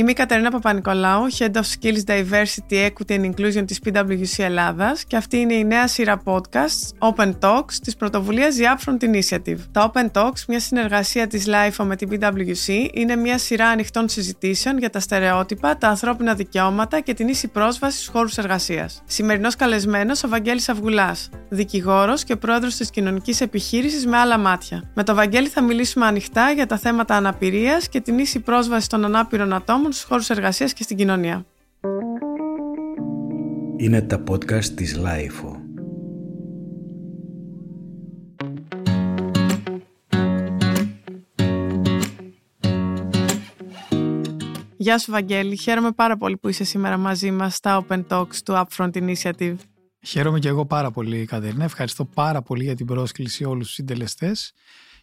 Είμαι η Κατερίνα Παπα-Νικολάου, Head of Skills Diversity, Equity and Inclusion της PwC Ελλάδας και αυτή είναι η νέα σειρά podcasts Open Talks της πρωτοβουλίας The Upfront Initiative. Τα Open Talks, μια συνεργασία της LIFO με την PwC, είναι μια σειρά ανοιχτών συζητήσεων για τα στερεότυπα, τα ανθρώπινα δικαιώματα και την ίση πρόσβαση στους χώρους εργασίας. Σημερινός καλεσμένος ο Βαγγέλης Αυγουλάς, δικηγόρος και πρόεδρος της κοινωνικής επιχείρησης με άλλα μάτια. Με τον Βαγγέλη θα μιλήσουμε ανοιχτά για τα θέματα αναπηρίας και την ίση πρόσβαση των ανάπηρων ατόμων στους χώρους εργασίας και στην κοινωνία. Είναι τα podcast της LIFO. Γεια σου Βαγγέλη, χαίρομαι πάρα πολύ που είσαι σήμερα μαζί μας στα Open Talks του Upfront Initiative. Χαίρομαι και εγώ πάρα πολύ Κατερίνα, ευχαριστώ πάρα πολύ για την πρόσκληση όλους τους συντελεστές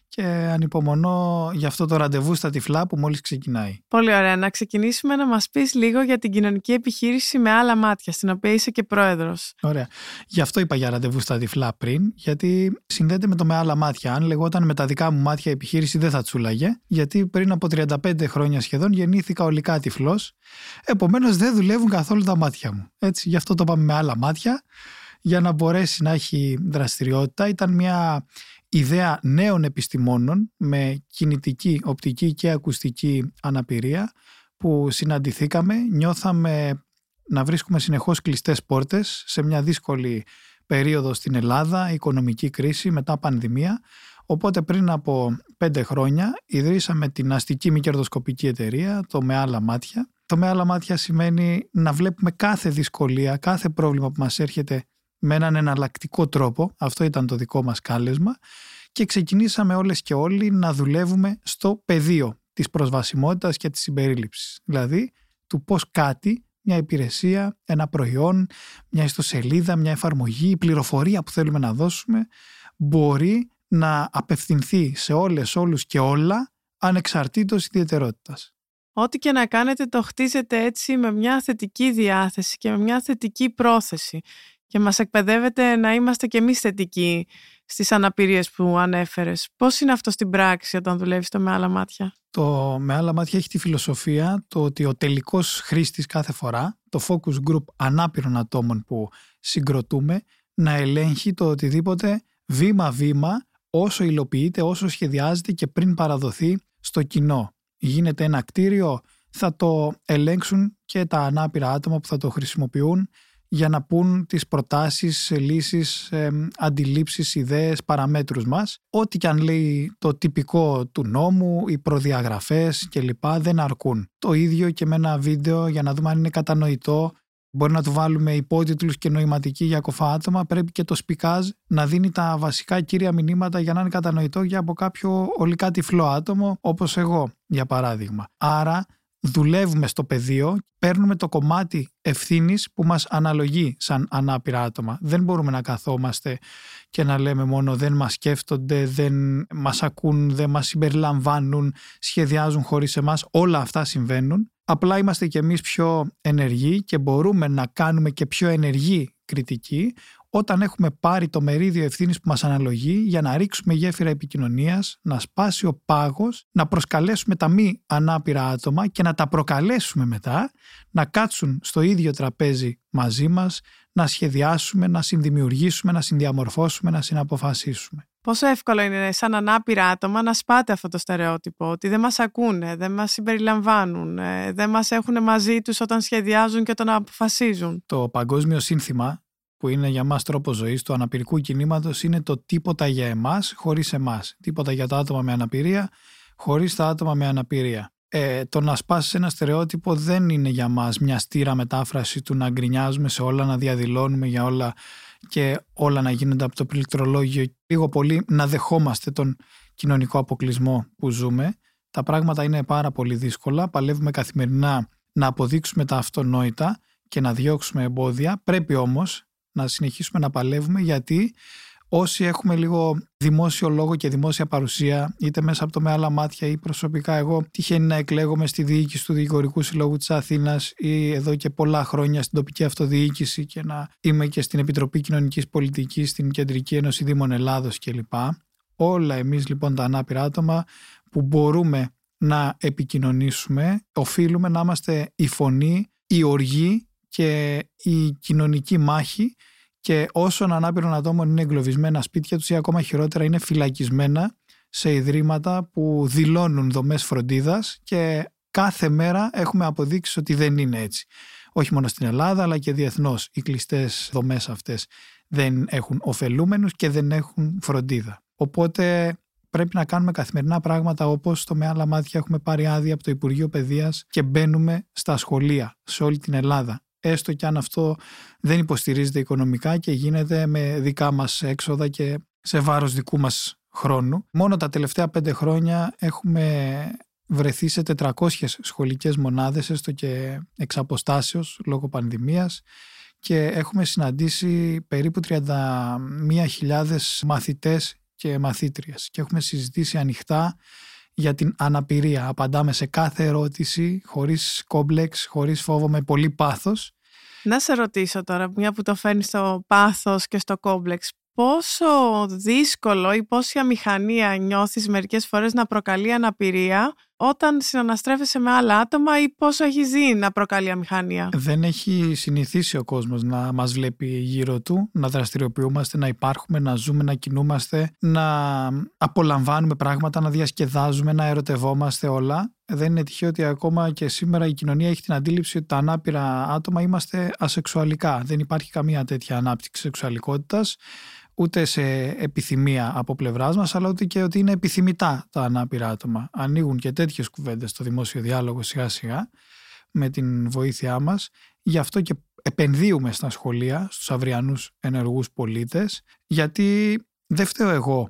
και ανυπομονώ για αυτό το ραντεβού στα τυφλά που μόλις ξεκινάει. Πολύ ωραία. Να ξεκινήσουμε να μας πεις λίγο για την κοινωνική επιχείρηση με άλλα μάτια, στην οποία είσαι και πρόεδρος. Ωραία. Γι' αυτό είπα για ραντεβού στα τυφλά πριν, γιατί συνδέεται με το με άλλα μάτια. Αν λεγόταν με τα δικά μου μάτια επιχείρηση δεν θα τσούλαγε, γιατί πριν από 35 χρόνια σχεδόν γεννήθηκα ολικά τυφλός, επομένως δεν δουλεύουν καθόλου τα μάτια μου. Έτσι, γι' αυτό το πάμε με άλλα μάτια για να μπορέσει να έχει δραστηριότητα. Ήταν μια ιδέα νέων επιστημόνων με κινητική, οπτική και ακουστική αναπηρία που συναντηθήκαμε, νιώθαμε να βρίσκουμε συνεχώς κλειστές πόρτες σε μια δύσκολη περίοδο στην Ελλάδα, οικονομική κρίση μετά πανδημία. Οπότε πριν από πέντε χρόνια ιδρύσαμε την αστική μη κερδοσκοπική εταιρεία, το με άλλα μάτια. Το με άλλα μάτια σημαίνει να βλέπουμε κάθε δυσκολία, κάθε πρόβλημα που μας έρχεται με έναν εναλλακτικό τρόπο. Αυτό ήταν το δικό μας κάλεσμα και ξεκινήσαμε όλες και όλοι να δουλεύουμε στο πεδίο της προσβασιμότητας και της συμπερίληψης. Δηλαδή του πώς κάτι, μια υπηρεσία, ένα προϊόν, μια ιστοσελίδα, μια εφαρμογή, η πληροφορία που θέλουμε να δώσουμε μπορεί να απευθυνθεί σε όλες, όλους και όλα ανεξαρτήτως ιδιαιτερότητας. Ό,τι και να κάνετε το χτίζετε έτσι με μια θετική διάθεση και με μια θετική πρόθεση και μας εκπαιδεύεται να είμαστε και εμείς θετικοί στις αναπηρίες που ανέφερες. Πώς είναι αυτό στην πράξη όταν δουλεύεις το με άλλα μάτια; Το με άλλα μάτια έχει τη φιλοσοφία το ότι ο τελικός χρήστης κάθε φορά, το focus group ανάπηρων ατόμων που συγκροτούμε, να ελέγχει το οτιδήποτε βήμα-βήμα όσο υλοποιείται, όσο σχεδιάζεται και πριν παραδοθεί στο κοινό. Γίνεται ένα κτίριο, θα το ελέγξουν και τα ανάπηρα άτομα που θα το χρησιμοποιούν για να πούν τις προτάσεις, λύσεις, ε, αντιλήψεις, ιδέες, παραμέτρους μας. Ό,τι και αν λέει το τυπικό του νόμου, οι προδιαγραφές κλπ. δεν αρκούν. Το ίδιο και με ένα βίντεο για να δούμε αν είναι κατανοητό. Μπορεί να του βάλουμε υπότιτλους και νοηματική για κοφά άτομα. Πρέπει και το σπικάζ να δίνει τα βασικά κύρια μηνύματα για να είναι κατανοητό για από κάποιο ολικά τυφλό άτομο όπως εγώ για παράδειγμα. Άρα δουλεύουμε στο πεδίο, παίρνουμε το κομμάτι ευθύνης που μας αναλογεί σαν ανάπηρα άτομα. Δεν μπορούμε να καθόμαστε και να λέμε μόνο δεν μας σκέφτονται, δεν μας ακούν, δεν μας συμπεριλαμβάνουν, σχεδιάζουν χωρίς εμάς. Όλα αυτά συμβαίνουν. Απλά είμαστε κι εμείς πιο ενεργοί και μπορούμε να κάνουμε και πιο ενεργή κριτική όταν έχουμε πάρει το μερίδιο ευθύνης που μας αναλογεί για να ρίξουμε γέφυρα επικοινωνίας, να σπάσει ο πάγος, να προσκαλέσουμε τα μη ανάπηρα άτομα και να τα προκαλέσουμε μετά να κάτσουν στο ίδιο τραπέζι μαζί μας, να σχεδιάσουμε, να συνδημιουργήσουμε, να συνδιαμορφώσουμε, να συναποφασίσουμε. Πόσο εύκολο είναι σαν ανάπηρα άτομα να σπάτε αυτό το στερεότυπο, ότι δεν μας ακούνε, δεν μας συμπεριλαμβάνουν, ε, δεν μας έχουν μαζί τους όταν σχεδιάζουν και όταν αποφασίζουν. Το παγκόσμιο σύνθημα που είναι για μας τρόπος ζωής του αναπηρικού κινήματος είναι το τίποτα για εμάς χωρίς εμάς. Τίποτα για τα άτομα με αναπηρία χωρίς τα άτομα με αναπηρία. Ε, το να σπάσεις ένα στερεότυπο δεν είναι για μας μια στήρα μετάφραση του να γκρινιάζουμε σε όλα, να διαδηλώνουμε για όλα και όλα να γίνονται από το πληκτρολόγιο. Λίγο πολύ να δεχόμαστε τον κοινωνικό αποκλεισμό που ζούμε. Τα πράγματα είναι πάρα πολύ δύσκολα. Παλεύουμε καθημερινά να αποδείξουμε τα αυτονόητα και να διώξουμε εμπόδια. Πρέπει όμως να συνεχίσουμε να παλεύουμε γιατί όσοι έχουμε λίγο δημόσιο λόγο και δημόσια παρουσία, είτε μέσα από το με άλλα μάτια ή προσωπικά εγώ, τυχαίνει να εκλέγομαι στη διοίκηση του Δικηγορικού Συλλόγου της Αθήνας ή εδώ και πολλά χρόνια στην τοπική αυτοδιοίκηση και να είμαι και στην Επιτροπή Κοινωνικής Πολιτικής, στην Κεντρική Ένωση Δήμων Ελλάδος κλπ. Όλα εμείς λοιπόν τα ανάπηρα άτομα που μπορούμε να επικοινωνήσουμε, οφείλουμε να είμαστε η φωνή, η οργή και η κοινωνική μάχη και όσων ανάπηρων ατόμων είναι εγκλωβισμένα σπίτια τους ή ακόμα χειρότερα είναι φυλακισμένα σε ιδρύματα που δηλώνουν δομές φροντίδας και κάθε μέρα έχουμε αποδείξεις ότι δεν είναι έτσι. Όχι μόνο στην Ελλάδα αλλά και διεθνώς οι κλειστές δομές αυτές δεν έχουν ωφελούμενους και δεν έχουν φροντίδα. Οπότε πρέπει να κάνουμε καθημερινά πράγματα όπως το με άλλα μάτια έχουμε πάρει άδεια από το Υπουργείο Παιδείας και μπαίνουμε στα σχολεία σε όλη την Ελλάδα. Έστω και αν αυτό δεν υποστηρίζεται οικονομικά και γίνεται με δικά μας έξοδα και σε βάρος δικού μας χρόνου. Μόνο τα τελευταία πέντε χρόνια έχουμε βρεθεί σε 400 σχολικές μονάδες, έστω και εξ αποστάσεως, λόγω πανδημίας και έχουμε συναντήσει περίπου 31.000 μαθητές και μαθήτριες και έχουμε συζητήσει ανοιχτά για την αναπηρία. Απαντάμε σε κάθε ερώτηση, χωρίς κόμπλεξ, χωρίς φόβο, με πολύ πάθος. Να σε ρωτήσω τώρα, μια που το φέρνεις στο πάθος και στο κόμπλεξ, πόσο δύσκολο ή πόση αμηχανία νιώθεις μερικές φορές να προκαλεί αναπηρία όταν συναναστρέφεσαι με άλλα άτομα ή πόσο έχει ζει να προκαλεί αμηχανία; Δεν έχει συνηθίσει ο κόσμος να μας βλέπει γύρω του, να δραστηριοποιούμαστε, να υπάρχουμε, να ζούμε, να κινούμαστε, να απολαμβάνουμε πράγματα, να διασκεδάζουμε, να ερωτευόμαστε όλα. Δεν είναι τυχαίο ότι ακόμα και σήμερα η κοινωνία έχει την αντίληψη ότι τα ανάπηρα άτομα είμαστε ασεξουαλικά. Δεν υπάρχει καμία τέτοια ανάπτυξη σεξουαλικότητας ούτε σε επιθυμία από πλευράς μας, αλλά ούτε και ότι είναι επιθυμητά τα ανάπηρα άτομα. Ανοίγουν και τέτοιες κουβέντες στο δημόσιο διάλογο σιγά σιγά με την βοήθειά μας. Γι' αυτό και επενδύουμε στα σχολεία, στους αυριανούς ενεργούς πολίτες, γιατί δεν φταίω εγώ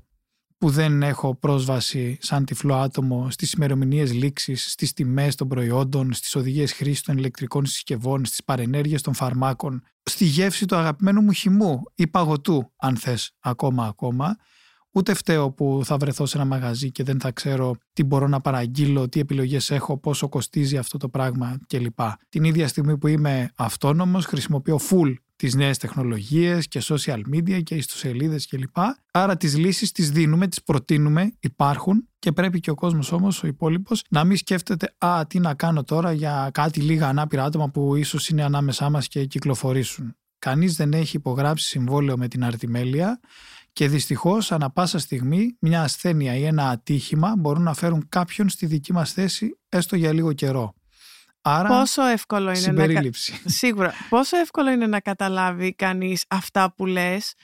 που δεν έχω πρόσβαση σαν τυφλό άτομο στις ημερομηνίες λήξης, στις τιμές των προϊόντων, στις οδηγίες χρήσης των ηλεκτρικών συσκευών, στις παρενέργειες των φαρμάκων, στη γεύση του αγαπημένου μου χυμού ή παγωτού, αν θες ακόμα ακόμα, Ούτε φταίω που θα βρεθώ σε ένα μαγαζί και δεν θα ξέρω τι μπορώ να παραγγείλω, τι επιλογές έχω, πόσο κοστίζει αυτό το πράγμα κλπ. Την ίδια στιγμή που είμαι αυτόνομος χρησιμοποιώ full τις νέες τεχνολογίες και social media και ιστοσελίδες κλπ. Άρα τις λύσεις τις δίνουμε, τις προτείνουμε, υπάρχουν και πρέπει και ο κόσμος όμως, ο υπόλοιπος, να μην σκέφτεται «Α, τι να κάνω τώρα για κάτι λίγα ανάπηρα άτομα που ίσως είναι ανάμεσά μας και κυκλοφορήσουν». Κανείς δεν έχει υπογράψει συμβόλαιο με την αρτιμέλεια και δυστυχώς ανά πάσα στιγμή μια ασθένεια ή ένα ατύχημα μπορούν να φέρουν κάποιον στη δική μας θέση έστω για λίγο καιρό. Άρα, πόσο εύκολο είναι συμπερίληψη. Να... Σίγουρα. Πόσο εύκολο είναι να καταλάβει κανείς αυτά που λες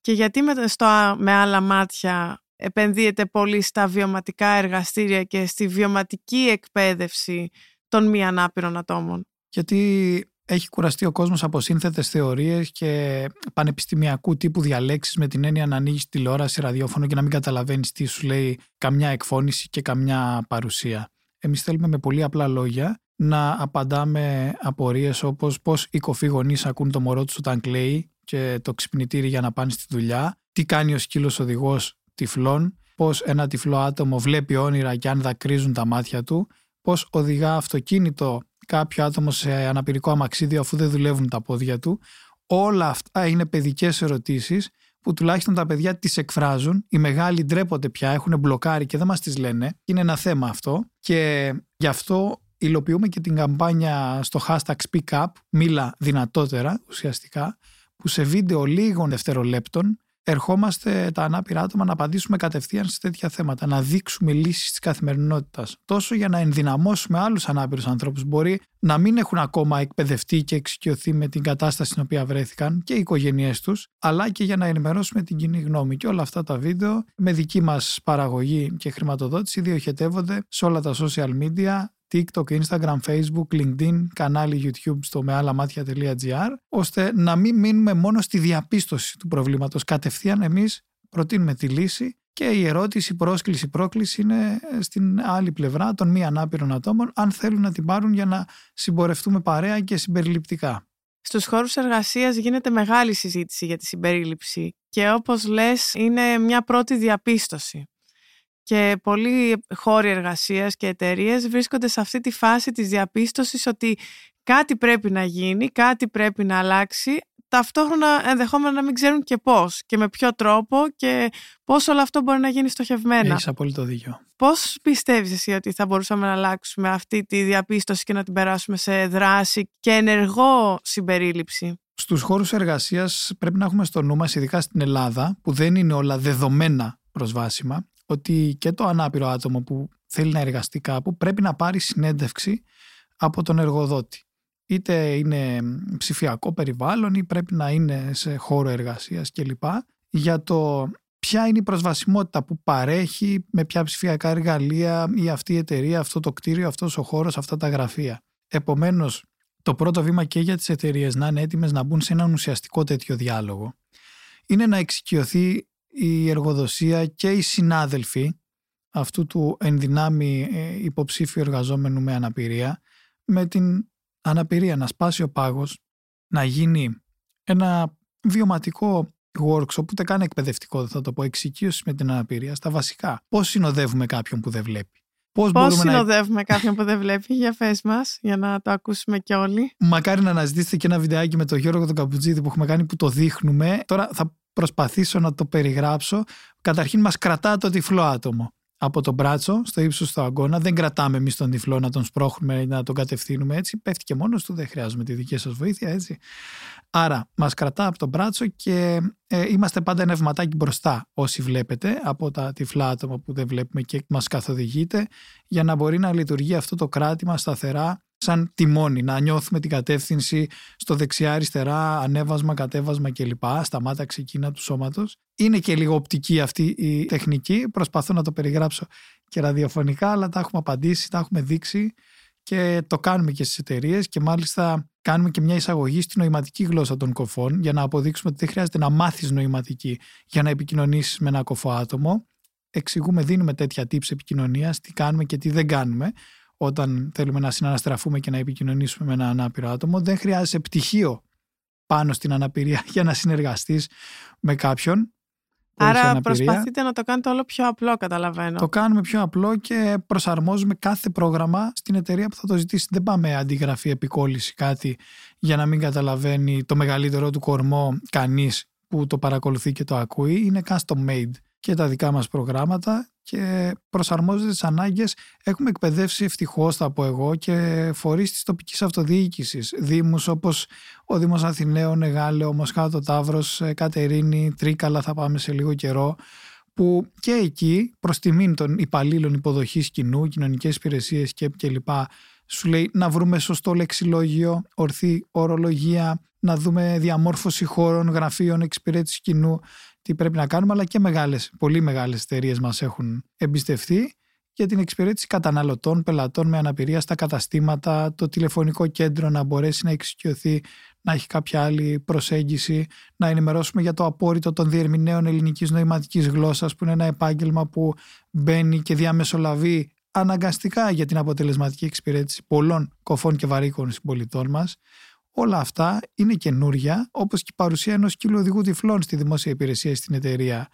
και γιατί με, στο, με άλλα μάτια επενδύεται πολύ στα βιωματικά εργαστήρια και στη βιωματική εκπαίδευση των μη ανάπηρων ατόμων; Γιατί έχει κουραστεί ο κόσμος από σύνθετες θεωρίες και πανεπιστημιακού τύπου διαλέξεις με την έννοια να ανοίγεις τηλεόραση, ραδιόφωνο και να μην καταλαβαίνεις τι σου λέει καμιά εκφώνηση και καμιά παρουσία. Εμείς θέλουμε με πολύ απλά λόγια να απαντάμε απορίες όπως πώς οι κοφοί γονείς ακούν το μωρό τους όταν κλαίει και το ξυπνητήρι για να πάνε στη δουλειά, τι κάνει ο σκύλος οδηγός τυφλών, πώς ένα τυφλό άτομο βλέπει όνειρα και αν δακρύζουν τα μάτια του, πώς οδηγά αυτοκίνητο κάποιο άτομο σε αναπηρικό αμαξίδιο αφού δεν δουλεύουν τα πόδια του. Όλα αυτά είναι παιδικές ερωτήσεις που τουλάχιστον τα παιδιά τις εκφράζουν. Οι μεγάλοι ντρέπονται πια, έχουν μπλοκάρει και δεν μας τις λένε. Είναι ένα θέμα αυτό και γι' αυτό υλοποιούμε και την καμπάνια στο hashtag Speak Up, μίλα δυνατότερα ουσιαστικά, που σε βίντεο λίγων δευτερολέπτων ερχόμαστε τα ανάπηρα άτομα να απαντήσουμε κατευθείαν σε τέτοια θέματα, να δείξουμε λύσεις της καθημερινότητας. Τόσο για να ενδυναμώσουμε άλλους ανάπηρους ανθρώπους. Μπορεί να μην έχουν ακόμα εκπαιδευτεί και εξοικειωθεί με την κατάσταση στην οποία βρέθηκαν και οι οικογένειές τους, αλλά και για να ενημερώσουμε την κοινή γνώμη. Και όλα αυτά τα βίντεο με δική μας παραγωγή και χρηματοδότηση διοχετεύονται σε όλα τα social media TikTok, Instagram, Facebook, LinkedIn, κανάλι YouTube στο μάτια.gr ώστε να μην μείνουμε μόνο στη διαπίστωση του προβλήματος. Κατευθείαν εμείς προτείνουμε τη λύση και η ερώτηση, πρόσκληση, πρόκληση είναι στην άλλη πλευρά των μη ανάπηρων ατόμων αν θέλουν να την πάρουν για να συμπορευτούμε παρέα και συμπεριληπτικά. Στους χώρους εργασίας γίνεται μεγάλη συζήτηση για τη συμπερίληψη και όπως λες είναι μια πρώτη διαπίστωση και πολλοί χώροι εργασίας και εταιρείες βρίσκονται σε αυτή τη φάση της διαπίστωσης ότι κάτι πρέπει να γίνει, κάτι πρέπει να αλλάξει. ταυτόχρονα ενδεχόμενα να μην ξέρουν και πώς και με ποιο τρόπο και πώς όλο αυτό μπορεί να γίνει στοχευμένα. Έχεις απόλυτο δίκιο. Πώς πιστεύεις εσύ ότι θα μπορούσαμε να αλλάξουμε αυτή τη διαπίστωση και να την περάσουμε σε δράση και ενεργό συμπερίληψη; Στους χώρους εργασίας πρέπει να έχουμε στο νου μας, ειδικά στην Ελλάδα, που δεν είναι όλα δεδομένα προσβάσιμα, ότι και το ανάπηρο άτομο που θέλει να εργαστεί κάπου πρέπει να πάρει συνέντευξη από τον εργοδότη. Είτε είναι ψηφιακό περιβάλλον ή πρέπει να είναι σε χώρο εργασίας κλπ. Για το ποια είναι η προσβασιμότητα που παρέχει με ποια ψηφιακά εργαλεία ή αυτή η εταιρεία, αυτό το κτίριο, αυτός ο χώρος, αυτά τα γραφεία. Επομένως, το πρώτο βήμα και για τις εταιρείες να είναι έτοιμες να μπουν σε έναν ουσιαστικό τέτοιο διάλογο είναι να εξοικειωθεί η εργοδοσία και οι συνάδελφοι αυτού του ενδυνάμει ε, υποψήφιου εργαζόμενου με αναπηρία με την αναπηρία να σπάσει ο πάγος, να γίνει ένα βιωματικό workshop, ούτε καν εκπαιδευτικό, θα το πω, εξοικείωσης με την αναπηρία στα βασικά. Πώς συνοδεύουμε κάποιον που δεν βλέπει; Πώς, Πώς συνοδεύουμε να... κάποιον που δεν βλέπει, για φες μας, για να το ακούσουμε κι όλοι. Μακάρι να αναζητήσετε και ένα βιντεάκι με τον Γιώργο τον Καπουτζίδη που έχουμε κάνει που το δείχνουμε. Τώρα θα προσπαθήσω να το περιγράψω. Καταρχήν μας κρατά το τυφλό άτομο από τον μπράτσο στο ύψος του αγώνα. Δεν κρατάμε εμείς τον τυφλό να τον σπρώχνουμε ή να τον κατευθύνουμε έτσι. Πέφτει και μόνος του, δεν χρειάζομαι τη δική σας βοήθεια έτσι. Άρα, μας κρατά από τον μπράτσο και ε, είμαστε πάντα ένα βηματάκι μπροστά, όσοι βλέπετε, από τα τυφλά άτομα που δεν βλέπουμε και μας καθοδηγείτε, για να μπορεί να λειτουργεί αυτό το κράτημα σταθερά σαν τιμόνι, να νιώθουμε την κατεύθυνση στο δεξιά-αριστερά, ανέβασμα, κατέβασμα κλπ. Σταμάτα ξεκίνα του σώματος. Είναι και λίγο οπτική αυτή η τεχνική. Προσπαθώ να το περιγράψω και ραδιοφωνικά, αλλά τα έχουμε απαντήσει, τα έχουμε δείξει και το κάνουμε και στις εταιρείες και μάλιστα κάνουμε και μια εισαγωγή στη νοηματική γλώσσα των κοφών για να αποδείξουμε ότι δεν χρειάζεται να μάθεις νοηματική για να επικοινωνήσεις με ένα κοφό άτομο. Εξηγούμε, δίνουμε τέτοια tips επικοινωνίας, τι κάνουμε και τι δεν κάνουμε όταν θέλουμε να συναναστραφούμε και να επικοινωνήσουμε με ένα ανάπηρο άτομο. Δεν χρειάζεσαι πτυχίο πάνω στην αναπηρία για να συνεργαστείς με κάποιον. Άρα προσπαθείτε να το κάνετε όλο πιο απλό, καταλαβαίνω. Το κάνουμε πιο απλό και προσαρμόζουμε κάθε πρόγραμμα στην εταιρεία που θα το ζητήσει. Δεν πάμε αντιγραφή, επικόλληση, κάτι για να μην καταλαβαίνει το μεγαλύτερο του κορμό κανείς που το παρακολουθεί και το ακούει. Είναι custom made και τα δικά μας προγράμματα και προσαρμόζεται τις ανάγκες. Έχουμε εκπαιδεύσει ευτυχώς θα πω εγώ και φορείς της τοπικής αυτοδιοίκησης. Δήμους όπως ο Δήμος Αθηναίων, Εγάλεο, Μοσχάτο Ταύρος, ε, Κατερίνη, Τρίκαλα θα πάμε σε λίγο καιρό που και εκεί προς τιμήν των υπαλλήλων υποδοχής κοινού, κοινωνικές υπηρεσίες και, και λοιπά, σου λέει να βρούμε σωστό λεξιλόγιο, ορθή ορολογία, να δούμε διαμόρφωση χώρων, γραφείων, εξυπηρέτηση κοινού τι πρέπει να κάνουμε, αλλά και μεγάλες, πολύ μεγάλες εταιρείες μας έχουν εμπιστευτεί για την εξυπηρέτηση καταναλωτών, πελατών με αναπηρία στα καταστήματα, το τηλεφωνικό κέντρο να μπορέσει να εξοικειωθεί, να έχει κάποια άλλη προσέγγιση, να ενημερώσουμε για το απόρριτο των διερμηνέων ελληνικής νοηματικής γλώσσας που είναι ένα επάγγελμα που μπαίνει και διαμεσολαβεί αναγκαστικά για την αποτελεσματική εξυπηρέτηση πολλών κοφών και βαρύκων συμπολιτών μας. Όλα αυτά είναι καινούρια, όπως και η παρουσία ενός κύλου οδηγού τυφλών στη δημόσια υπηρεσία στην εταιρεία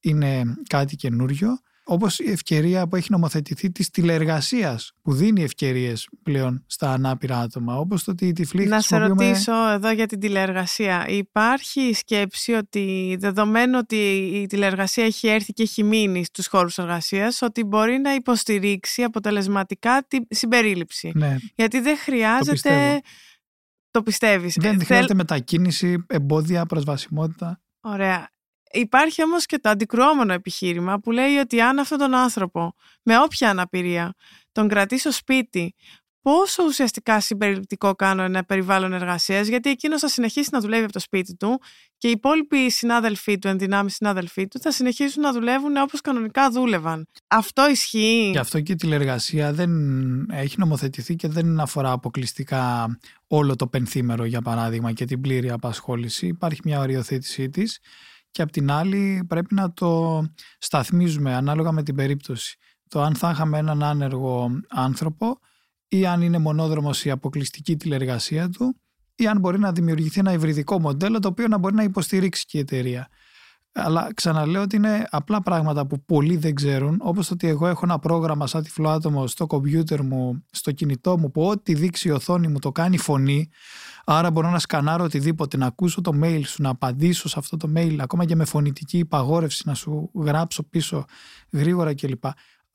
είναι κάτι καινούριο. Όπως η ευκαιρία που έχει νομοθετηθεί της τηλεεργασίας, που δίνει ευκαιρίες πλέον στα ανάπηρα άτομα. Όπως το ότι οι τυφλοί Να σε ρωτήσω εδώ για την τηλεεργασία. Υπάρχει σκέψη ότι δεδομένου ότι η τηλεεργασία έχει έρθει και έχει μείνει στους χώρους εργασίας, ότι μπορεί να υποστηρίξει αποτελεσματικά τη συμπερίληψη. Ναι. Γιατί δεν χρειάζεται το πιστεύεις. Δεν χρειάζεται μετακίνηση, εμπόδια, προσβασιμότητα. Ωραία. Υπάρχει όμως και το αντικρουόμενο επιχείρημα που λέει ότι αν αυτόν τον άνθρωπο με όποια αναπηρία τον κρατήσω σπίτι πόσο ουσιαστικά συμπεριληπτικό κάνω ένα περιβάλλον εργασία, γιατί εκείνος θα συνεχίσει να δουλεύει από το σπίτι του και οι υπόλοιποι συνάδελφοί του, ενδυνάμει συνάδελφοί του, θα συνεχίσουν να δουλεύουν όπως κανονικά δούλευαν. Αυτό ισχύει; Γι' αυτό και η τηλεργασία δεν έχει νομοθετηθεί και δεν αφορά αποκλειστικά όλο το πενθήμερο, για παράδειγμα, και την πλήρη απασχόληση. Υπάρχει μια οριοθέτησή της. Και απ' την άλλη πρέπει να το σταθμίζουμε ανάλογα με την περίπτωση. Το αν θα είχαμε έναν άνεργο άνθρωπο ή αν είναι μονόδρομος η αποκλειστική τηλεργασία του ή αν μπορεί να δημιουργηθεί ένα υβριδικό μοντέλο το οποίο να μπορεί να υποστηρίξει και η εταιρεία. Αλλά ξαναλέω ότι είναι απλά πράγματα που πολλοί δεν ξέρουν, όπως ότι εγώ έχω ένα πρόγραμμα σαν τυφλό άτομο στο κομπιούτερ μου, στο κινητό μου, που ό,τι δείξει η οθόνη μου το κάνει φωνή. Άρα μπορώ να σκανάρω οτιδήποτε, να ακούσω το mail σου, να απαντήσω σε αυτό το mail, ακόμα και με φωνητική υπαγόρευση, να σου γράψω πίσω γρήγορα κλπ.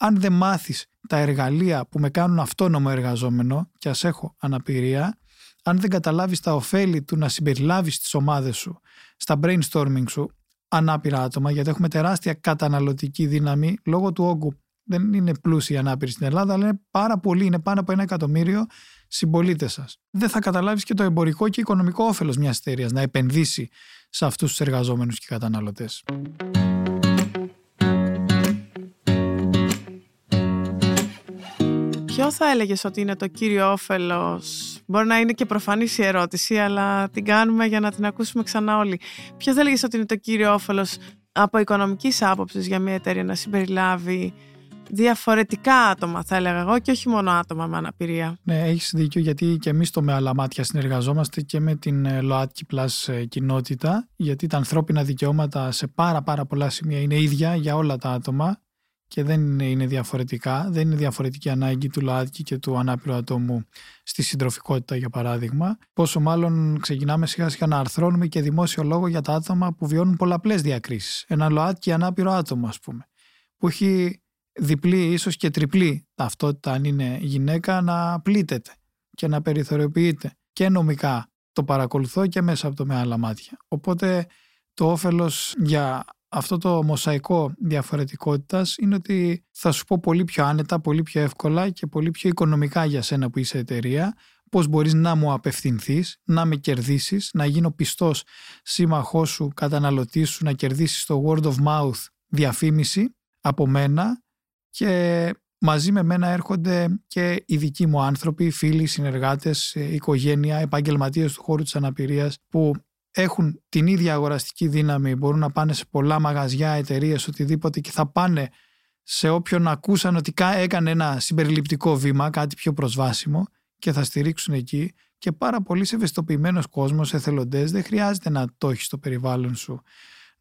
Αν δεν μάθεις τα εργαλεία που με κάνουν αυτόνομο εργαζόμενο, και ας έχω αναπηρία, αν δεν καταλάβεις τα ωφέλη του να συμπεριλάβεις τις ομάδες σου στα brainstorming σου ανάπηρα άτομα, γιατί έχουμε τεράστια καταναλωτική δύναμη λόγω του όγκου. Δεν είναι πλούσιοι ανάπηροι στην Ελλάδα, αλλά είναι πάρα πολλοί, είναι πάνω από ένα εκατομμύριο συμπολίτες σας. Δεν θα καταλάβεις και το εμπορικό και οικονομικό όφελος μιας εταιρείας να επενδύσει σε αυτούς τους εργαζόμενους και καταναλωτές. Ποιο θα έλεγες ότι είναι το κύριο όφελος; Μπορεί να είναι και προφανής η ερώτηση, αλλά την κάνουμε για να την ακούσουμε ξανά όλοι. Ποιος θα έλεγες ότι είναι το κύριο όφελος από οικονομικής άποψης για μια εταιρεία να συμπεριλάβει διαφορετικά άτομα, θα έλεγα εγώ, και όχι μόνο άτομα με αναπηρία; Ναι, έχεις δίκιο, γιατί και εμείς το με άλλα μάτια συνεργαζόμαστε και με την ε, ΛΟΑΤΚΙ Plus ε, κοινότητα, γιατί τα ανθρώπινα δικαιώματα σε πάρα πάρα πολλά σημεία είναι ίδια για όλα τα άτομα και δεν είναι διαφορετικά. Δεν είναι διαφορετική ανάγκη του ΛΟΑΤΚΙ και του ανάπηρου ατόμου στη συντροφικότητα, για παράδειγμα. Πόσο μάλλον ξεκινάμε σιγά σιγά να αρθρώνουμε και δημόσιο λόγο για τα άτομα που βιώνουν πολλαπλές διακρίσεις. Ένα ΛΟΑΤΚΙ ανάπηρο άτομο, ας πούμε, που έχει διπλή, ίσως και τριπλή ταυτότητα, αν είναι γυναίκα, να πλήττεται και να περιθωριοποιείται. Και νομικά το παρακολουθώ και μέσα από το με άλλα μάτια. Οπότε το όφελος για αυτό το μοσαϊκό διαφορετικότητας είναι ότι θα σου πω πολύ πιο άνετα, πολύ πιο εύκολα και πολύ πιο οικονομικά για σένα που είσαι εταιρεία πώς μπορείς να μου απευθυνθείς, να με κερδίσεις, να γίνω πιστός σύμμαχός σου, καταναλωτής σου, να κερδίσεις το word of mouth διαφήμιση από μένα και μαζί με μένα έρχονται και οι δικοί μου άνθρωποι, φίλοι, συνεργάτες, οικογένεια, επαγγελματίες του χώρου της αναπηρίας που έχουν την ίδια αγοραστική δύναμη, μπορούν να πάνε σε πολλά μαγαζιά, εταιρείες, οτιδήποτε και θα πάνε σε όποιον ακούσαν ότι έκανε ένα συμπεριληπτικό βήμα, κάτι πιο προσβάσιμο και θα στηρίξουν εκεί και πάρα πολύ ευαισθητοποιημένος κόσμος, εθελοντές, δεν χρειάζεται να το έχεις στο περιβάλλον σου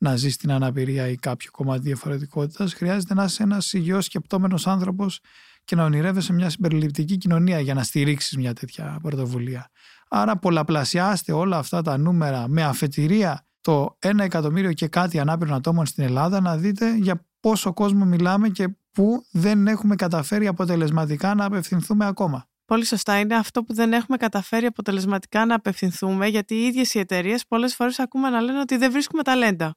να ζεις στην αναπηρία ή κάποιο κομμάτι διαφορετικότητας. Χρειάζεται να είσαι ένας υγιό σκεπτόμενος άνθρωπος και να ονειρεύεσαι μια συμπεριληπτική κοινωνία για να στηρίξεις μια τέτοια πρωτοβουλία. Άρα πολλαπλασιάστε όλα αυτά τα νούμερα με αφετηρία το 1 εκατομμύριο και κάτι ανάπηρων ατόμων στην Ελλάδα να δείτε για πόσο κόσμο μιλάμε και πού δεν έχουμε καταφέρει αποτελεσματικά να απευθυνθούμε ακόμα. Πολύ σωστά. Είναι αυτό που δεν έχουμε καταφέρει αποτελεσματικά να απευθυνθούμε, γιατί οι ίδιες οι εταιρείες πολλές φορές ακούμε να λένε ότι δεν βρίσκουμε ταλέντα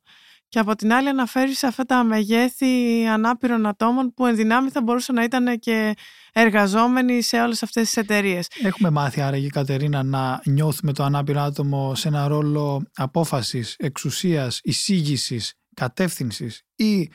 και από την άλλη αναφέρεις σε αυτά τα μεγέθη ανάπηρων ατόμων που εν δυνάμει θα μπορούσαν να ήταν και εργαζόμενοι σε όλες αυτές τις εταιρείες. Έχουμε μάθει άραγε Κατερίνα να νιώθουμε το ανάπηρο άτομο σε ένα ρόλο απόφασης, εξουσίας, εισήγησης, κατεύθυνσης ή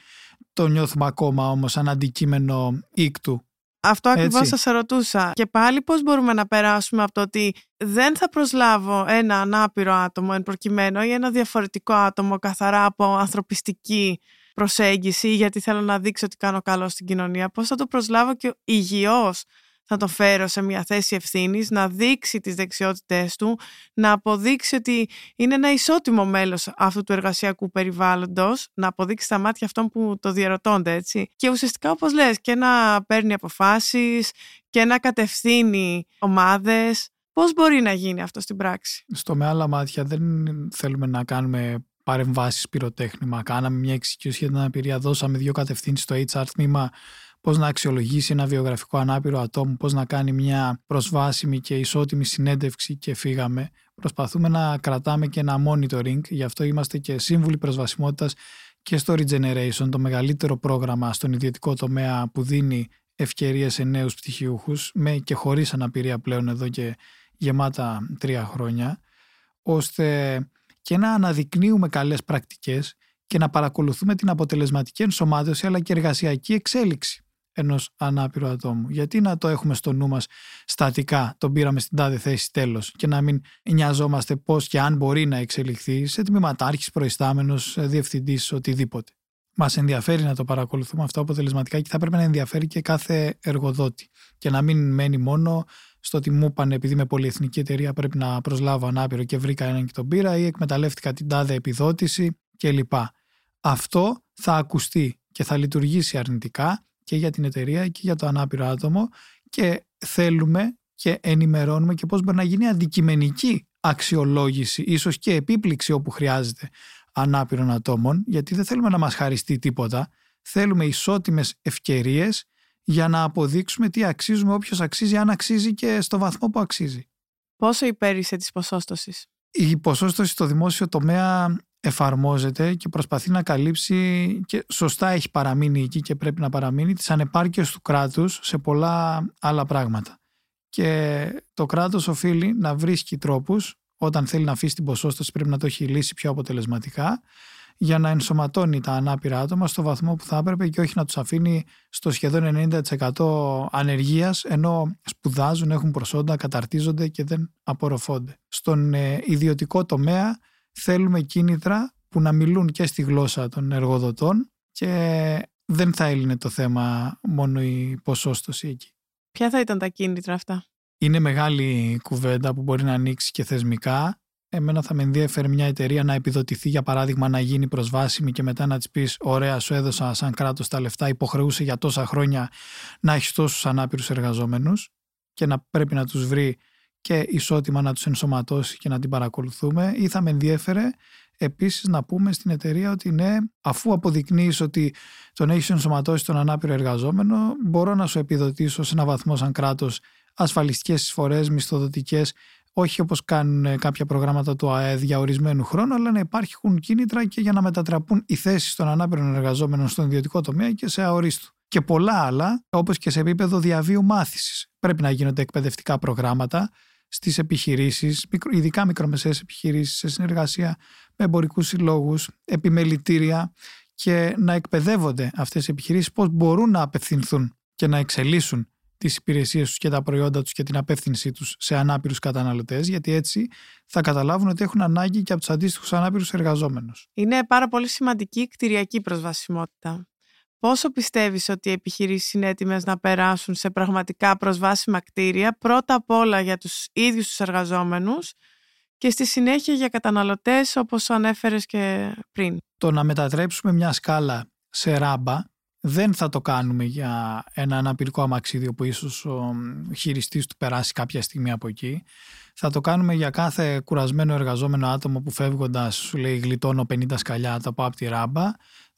το νιώθουμε ακόμα όμως σαν αντικείμενο ίκτου αυτό ακριβώς θα σε ρωτούσα. Και πάλι πώς μπορούμε να περάσουμε από το ότι δεν θα προσλάβω ένα ανάπηρο άτομο εν προκειμένου ή ένα διαφορετικό άτομο καθαρά από ανθρωπιστική προσέγγιση γιατί θέλω να δείξω ότι κάνω καλό στην κοινωνία. Πώς θα το προσλάβω και υγιώς θα το φέρω σε μια θέση ευθύνης, να δείξει τις δεξιότητές του, να αποδείξει ότι είναι ένα ισότιμο μέλος αυτού του εργασιακού περιβάλλοντος, να αποδείξει στα μάτια αυτών που το διαρωτώνται, έτσι. Και ουσιαστικά, όπως λες, και να παίρνει αποφάσεις και να κατευθύνει ομάδες. Πώς μπορεί να γίνει αυτό στην πράξη; Στο με άλλα μάτια δεν θέλουμε να κάνουμε παρεμβάσεις πυροτέχνημα. Κάναμε μια εξοικείωση για την αναπηρία, δώσαμε δύο κατευθύνσεις στο HR τμήμα Πώς να αξιολογήσει ένα βιογραφικό ανάπηρο ατόμου, πώς να κάνει μια προσβάσιμη και ισότιμη συνέντευξη και φύγαμε. Προσπαθούμε να κρατάμε και ένα monitoring, γι' αυτό είμαστε και σύμβουλοι προσβασιμότητας και στο Regeneration, το μεγαλύτερο πρόγραμμα στον ιδιωτικό τομέα που δίνει ευκαιρίες σε νέους πτυχιούχους, με και χωρίς αναπηρία πλέον εδώ και γεμάτα τρία χρόνια, ώστε και να αναδεικνύουμε καλές πρακτικές και να παρακολουθούμε την αποτελεσματική ενσωμάτωση αλλά και εργασιακή εξέλιξη ενός ανάπηρου ατόμου. Γιατί να το έχουμε στο νου μας στατικά, τον πήραμε στην τάδε θέση τέλος, και να μην νοιαζόμαστε πώς και αν μπορεί να εξελιχθεί σε τμήματάρχης, προϊστάμενος, διευθυντής, οτιδήποτε. Μας ενδιαφέρει να το παρακολουθούμε αυτό αποτελεσματικά και θα πρέπει να ενδιαφέρει και κάθε εργοδότη. Και να μην μένει μόνο στο ότι μου είπαν επειδή είμαι πολυεθνική εταιρεία πρέπει να προσλάβω ανάπηρο και βρήκα έναν και τον πήρα ή εκμεταλλεύτηκα την τάδε επιδότηση κλπ. αυτό θα ακουστεί και θα λειτουργήσει αρνητικά και για την εταιρεία και για το ανάπηρο άτομο και θέλουμε και ενημερώνουμε και πώς μπορεί να γίνει αντικειμενική αξιολόγηση, ίσως και επίπληξη όπου χρειάζεται ανάπηρων ατόμων, γιατί δεν θέλουμε να μας χαριστεί τίποτα. Θέλουμε ισότιμες ευκαιρίες για να αποδείξουμε τι αξίζουμε όποιος αξίζει, αν αξίζει και στο βαθμό που αξίζει. Πόσο υπέρ είσαι της ποσόστοσης; Η ποσόστοση στο δημόσιο τομέα εφαρμόζεται και προσπαθεί να καλύψει και σωστά έχει παραμείνει εκεί και πρέπει να παραμείνει τις ανεπάρκειες του κράτους σε πολλά άλλα πράγματα. Και το κράτος οφείλει να βρίσκει τρόπους όταν θέλει να αφήσει την ποσόστοση πρέπει να το έχει λύσει πιο αποτελεσματικά για να ενσωματώνει τα ανάπηρα άτομα στο βαθμό που θα έπρεπε και όχι να τους αφήνει στο σχεδόν 90% ανεργίας ενώ σπουδάζουν, έχουν προσόντα, καταρτίζονται και δεν απορροφώνται. Στον ε, ιδιωτικό τομέα θέλουμε κίνητρα που να μιλούν και στη γλώσσα των εργοδοτών και δεν θα έλυνε το θέμα μόνο η ποσόστοση εκεί. Ποια θα ήταν τα κίνητρα αυτά; Είναι μεγάλη κουβέντα που μπορεί να ανοίξει και θεσμικά. Εμένα θα με ενδιαφέρει μια εταιρεία να επιδοτηθεί, για παράδειγμα, να γίνει προσβάσιμη και μετά να της πεις: Ωραία, σου έδωσα σαν κράτος τα λεφτά, υποχρεούσε για τόσα χρόνια να έχεις τόσους ανάπηρους εργαζόμενους και να πρέπει να τους βρει και ισότιμα να τους ενσωματώσει και να την παρακολουθούμε. Ή θα με ενδιέφερε επίσης να πούμε στην εταιρεία ότι ναι, αφού αποδεικνύεις ότι τον έχεις ενσωματώσει τον ανάπηρο εργαζόμενο, μπορώ να σου επιδοτήσω σε ένα βαθμό σαν κράτος ασφαλιστικές εισφορές, μισθοδοτικές, όχι όπως κάνουν κάποια προγράμματα του ΑΕΔ για ορισμένου χρόνου, αλλά να υπάρχουν κίνητρα και για να μετατραπούν οι θέσεις των ανάπηρων εργαζόμενων στον ιδιωτικό τομέα και σε αορίστου. Και πολλά άλλα, όπως και σε επίπεδο διαβίου μάθησης. Πρέπει να γίνονται εκπαιδευτικά προγράμματα στις επιχειρήσεις, ειδικά μικρομεσαίες επιχειρήσεις, σε συνεργασία με εμπορικούς συλλόγους, επιμελητήρια και να εκπαιδεύονται αυτές οι επιχειρήσεις πώς μπορούν να απευθυνθούν και να εξελίσσουν τις υπηρεσίες τους και τα προϊόντα τους και την απεύθυνσή τους σε ανάπηρους καταναλωτές γιατί έτσι θα καταλάβουν ότι έχουν ανάγκη και από τους αντίστοιχους ανάπηρους εργαζόμενους. Είναι πάρα πολύ σημαντική η κτηριακή προσβασιμότητα. Πόσο πιστεύεις ότι οι επιχειρήσεις είναι έτοιμες να περάσουν σε πραγματικά προσβάσιμα κτίρια πρώτα απ' όλα για τους ίδιους τους εργαζόμενους και στη συνέχεια για καταναλωτές όπως ανέφερες και πριν; Το να μετατρέψουμε μια σκάλα σε ράμπα δεν θα το κάνουμε για ένα αναπηρικό αμαξίδιο που ίσως ο χειριστής του περάσει κάποια στιγμή από εκεί. Θα το κάνουμε για κάθε κουρασμένο εργαζόμενο άτομο που φεύγοντας σου λέει γλιτώνω 50 σκαλιά το από τη ράμπα.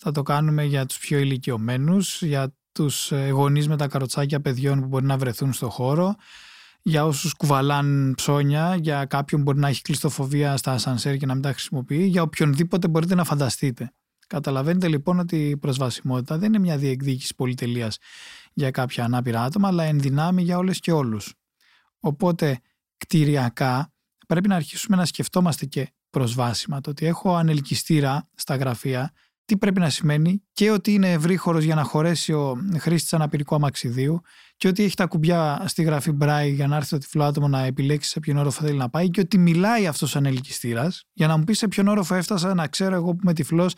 Θα το κάνουμε για τους πιο ηλικιωμένους, για τους γονείς με τα καροτσάκια παιδιών που μπορεί να βρεθούν στο χώρο, για όσους κουβαλάν ψώνια, για κάποιον που μπορεί να έχει κλειστοφοβία στα ασανσέρ και να μην τα χρησιμοποιεί, για οποιονδήποτε μπορείτε να φανταστείτε. Καταλαβαίνετε λοιπόν ότι η προσβασιμότητα δεν είναι μια διεκδίκηση πολυτελείας για κάποια ανάπηρα άτομα, αλλά ενδυνάμει για όλες και όλους. Οπότε κτηριακά πρέπει να αρχίσουμε να σκεφτόμαστε και προσβάσιμα. Το ότι έχω ανελκυστήρα στα γραφεία, τι πρέπει να σημαίνει και ότι είναι ευρύχωρο για να χωρέσει ο χρήστη αναπηρικού αμαξιδίου και ότι έχει τα κουμπιά στη γραφή Μπράι για να έρθει το τυφλό άτομο να επιλέξει σε ποιον όροφο θέλει να πάει και ότι μιλάει αυτός ο ανελκυστήρα για να μου πει σε ποιον όροφο έφτασα, να ξέρω εγώ που είμαι τυφλός,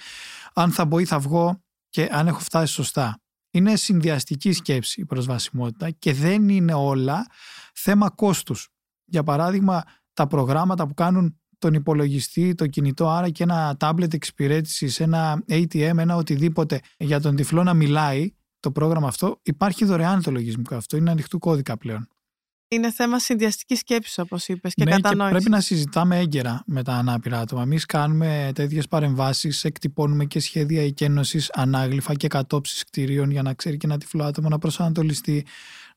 αν θα μπω ή θα βγω και αν έχω φτάσει σωστά. Είναι συνδυαστική σκέψη η προσβασιμότητα και δεν είναι όλα θέμα κόστους. Για παράδειγμα, τα προγράμματα που κάνουν τον υπολογιστή, το κινητό, άρα και ένα τάμπλετ εξυπηρέτησης, ένα ATM, ένα οτιδήποτε για τον τυφλό να μιλάει, το πρόγραμμα αυτό, υπάρχει δωρεάν το λογισμικό αυτό, είναι ανοιχτού κώδικα πλέον. Είναι θέμα συνδυαστικής σκέψης, όπως είπες, και ναι, κατανόησης. Και πρέπει να συζητάμε έγκαιρα με τα ανάπηρα άτομα. Εμείς κάνουμε τέτοιες παρεμβάσεις, εκτυπώνουμε και σχέδια εκένωσης, ανάγλυφα και κατόψεις κτηρίων για να ξέρει και ένα τυφλό άτομο να προσανατολιστεί,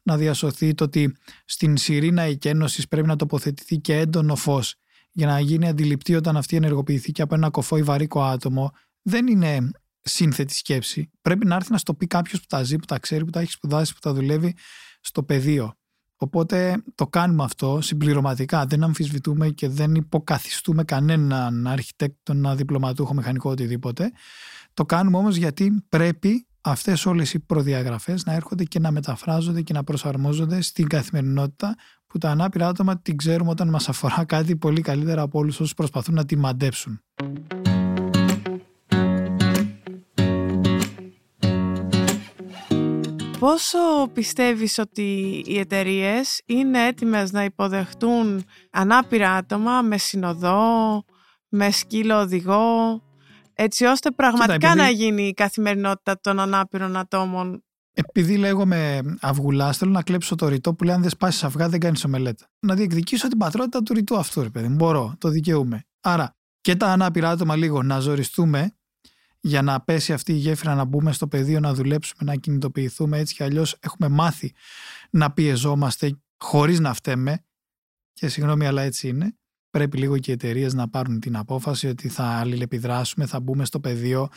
να διασωθεί. Το ότι στην σιρήνα εκένωσης πρέπει να τοποθετηθεί και έντονο φως για να γίνει αντιληπτή όταν αυτή ενεργοποιηθεί και από ένα κοφό ή βαρύκο άτομο. Δεν είναι σύνθετη σκέψη. Πρέπει να έρθει να στο πει κάποιος που τα ζει, που τα ξέρει, που τα έχει σπουδάσει, που τα δουλεύει στο πεδίο. Οπότε το κάνουμε αυτό συμπληρωματικά. Δεν αμφισβητούμε και δεν υποκαθιστούμε κανέναν αρχιτέκτονα, διπλωματούχο, μηχανικό, οτιδήποτε. Το κάνουμε όμως γιατί πρέπει αυτές όλες οι προδιαγραφές να έρχονται και να μεταφράζονται και να προσαρμόζονται στην καθημερινότητα που τα ανάπηρα άτομα την ξέρουμε όταν μας αφορά κάτι πολύ καλύτερα από όλους όσους προσπαθούν να τη μαντέψουν. Πόσο πιστεύεις ότι οι εταιρείες είναι έτοιμες να υποδεχτούν ανάπηρα άτομα με συνοδό, με σκύλο οδηγό, έτσι ώστε πραγματικά να γίνει η καθημερινότητα των ανάπηρων ατόμων. Επειδή λέγομαι αυγουλά, θέλω να κλέψω το ρητό που λέει: Αν δεν σπάσεις αυγά, δεν κάνεις ομελέτα. Να διεκδικήσω την πατρότητα του ρητού αυτού, ρε παιδί. Μπορώ, το δικαιούμαι. Άρα και τα ανάπηρα άτομα λίγο να ζοριστούμε για να πέσει αυτή η γέφυρα, να μπούμε στο πεδίο, να δουλέψουμε, να κινητοποιηθούμε. Έτσι κι αλλιώς έχουμε μάθει να πιεζόμαστε χωρίς να φταίμε. Και συγγνώμη, αλλά έτσι είναι. Πρέπει λίγο και οι εταιρείες να πάρουν την απόφαση ότι θα αλληλεπιδράσουμε, θα μπούμε στο πεδίο,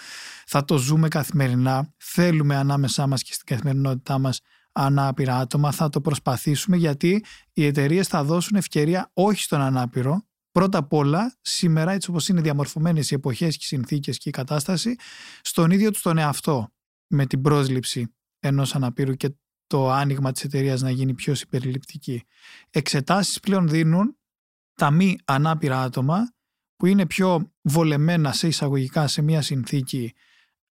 θα το ζούμε καθημερινά. Θέλουμε ανάμεσά μας και στην καθημερινότητά μας ανάπηρα άτομα, θα το προσπαθήσουμε γιατί οι εταιρείες θα δώσουν ευκαιρία όχι στον ανάπηρο, Πρώτα απ' όλα, σήμερα, έτσι όπως είναι διαμορφωμένες οι εποχές και οι συνθήκες και η κατάσταση, στον ίδιο τους τον εαυτό, με την πρόσληψη ενός αναπήρου και το άνοιγμα της εταιρείας να γίνει πιο συμπεριληπτική. Εξετάσεις πλέον δίνουν τα μη ανάπηρα άτομα που είναι πιο βολεμένα σε εισαγωγικά σε μια συνθήκη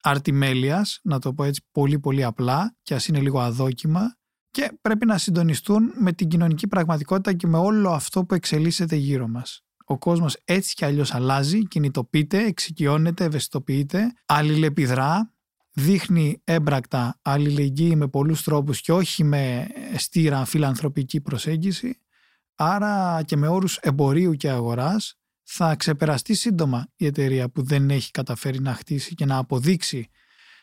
αρτιμέλειας, να το πω έτσι πολύ πολύ απλά και ας είναι λίγο αδόκιμα και πρέπει να συντονιστούν με την κοινωνική πραγματικότητα και με όλο αυτό που εξελίσσεται γύρω μας ο κόσμος έτσι κι αλλιώς αλλάζει, κινητοποιείται, εξοικειώνεται, ευαισθητοποιείται, αλληλεπιδρά, δείχνει έμπρακτα αλληλεγγύη με πολλούς τρόπους και όχι με στήρα φιλανθρωπική προσέγγιση. Άρα και με όρους εμπορίου και αγοράς θα ξεπεραστεί σύντομα η εταιρεία που δεν έχει καταφέρει να χτίσει και να αποδείξει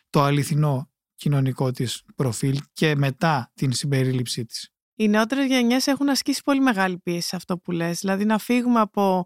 το αληθινό κοινωνικό της προφίλ και μετά την συμπερίληψή της οι νεότερες γενιές έχουν ασκήσει πολύ μεγάλη πίεση σε αυτό που λες. Δηλαδή να φύγουμε από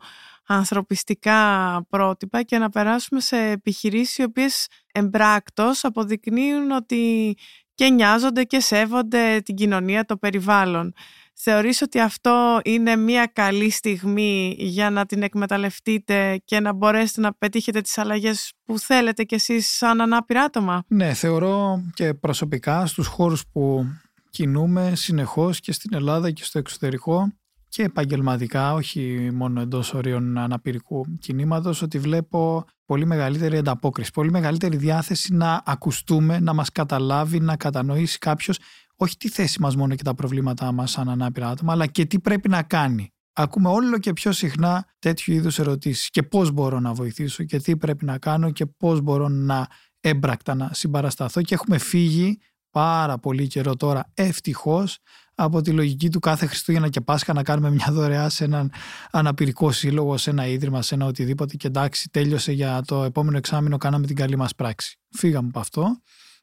ανθρωπιστικά πρότυπα και να περάσουμε σε επιχειρήσεις οι οποίες εμπράκτος αποδεικνύουν ότι και νοιάζονται και σέβονται την κοινωνία, το περιβάλλον. Θεωρείς ότι αυτό είναι μια καλή στιγμή για να την εκμεταλλευτείτε και να μπορέσετε να πετύχετε τις αλλαγές που θέλετε κι εσείς σαν ανάπηρα άτομα; Ναι, θεωρώ και προσωπικά στους χώρους που κινούμε συνεχώς και στην Ελλάδα και στο εξωτερικό και επαγγελματικά, όχι μόνο εντός ορίων αναπηρικού κινήματος, ότι βλέπω πολύ μεγαλύτερη ανταπόκριση, πολύ μεγαλύτερη διάθεση να ακουστούμε, να μας καταλάβει, να κατανοήσει κάποιος όχι τη θέση μας μόνο και τα προβλήματά μας σαν ανάπηρα άτομα, αλλά και τι πρέπει να κάνει. Ακούμε όλο και πιο συχνά τέτοιου είδους ερωτήσεις και πώς μπορώ να βοηθήσω και τι πρέπει να κάνω και πώς μπορώ να έμπρακτα να συμπαρασταθώ και έχουμε φύγει πάρα πολύ καιρό τώρα ευτυχώς από τη λογική του κάθε Χριστούγεννα και Πάσχα να κάνουμε μια δωρεά σε έναν αναπηρικό σύλλογο, σε ένα ίδρυμα, σε ένα οτιδήποτε και εντάξει τέλειωσε για το επόμενο εξάμεινο κάναμε την καλή μας πράξη. Φύγαμε από αυτό.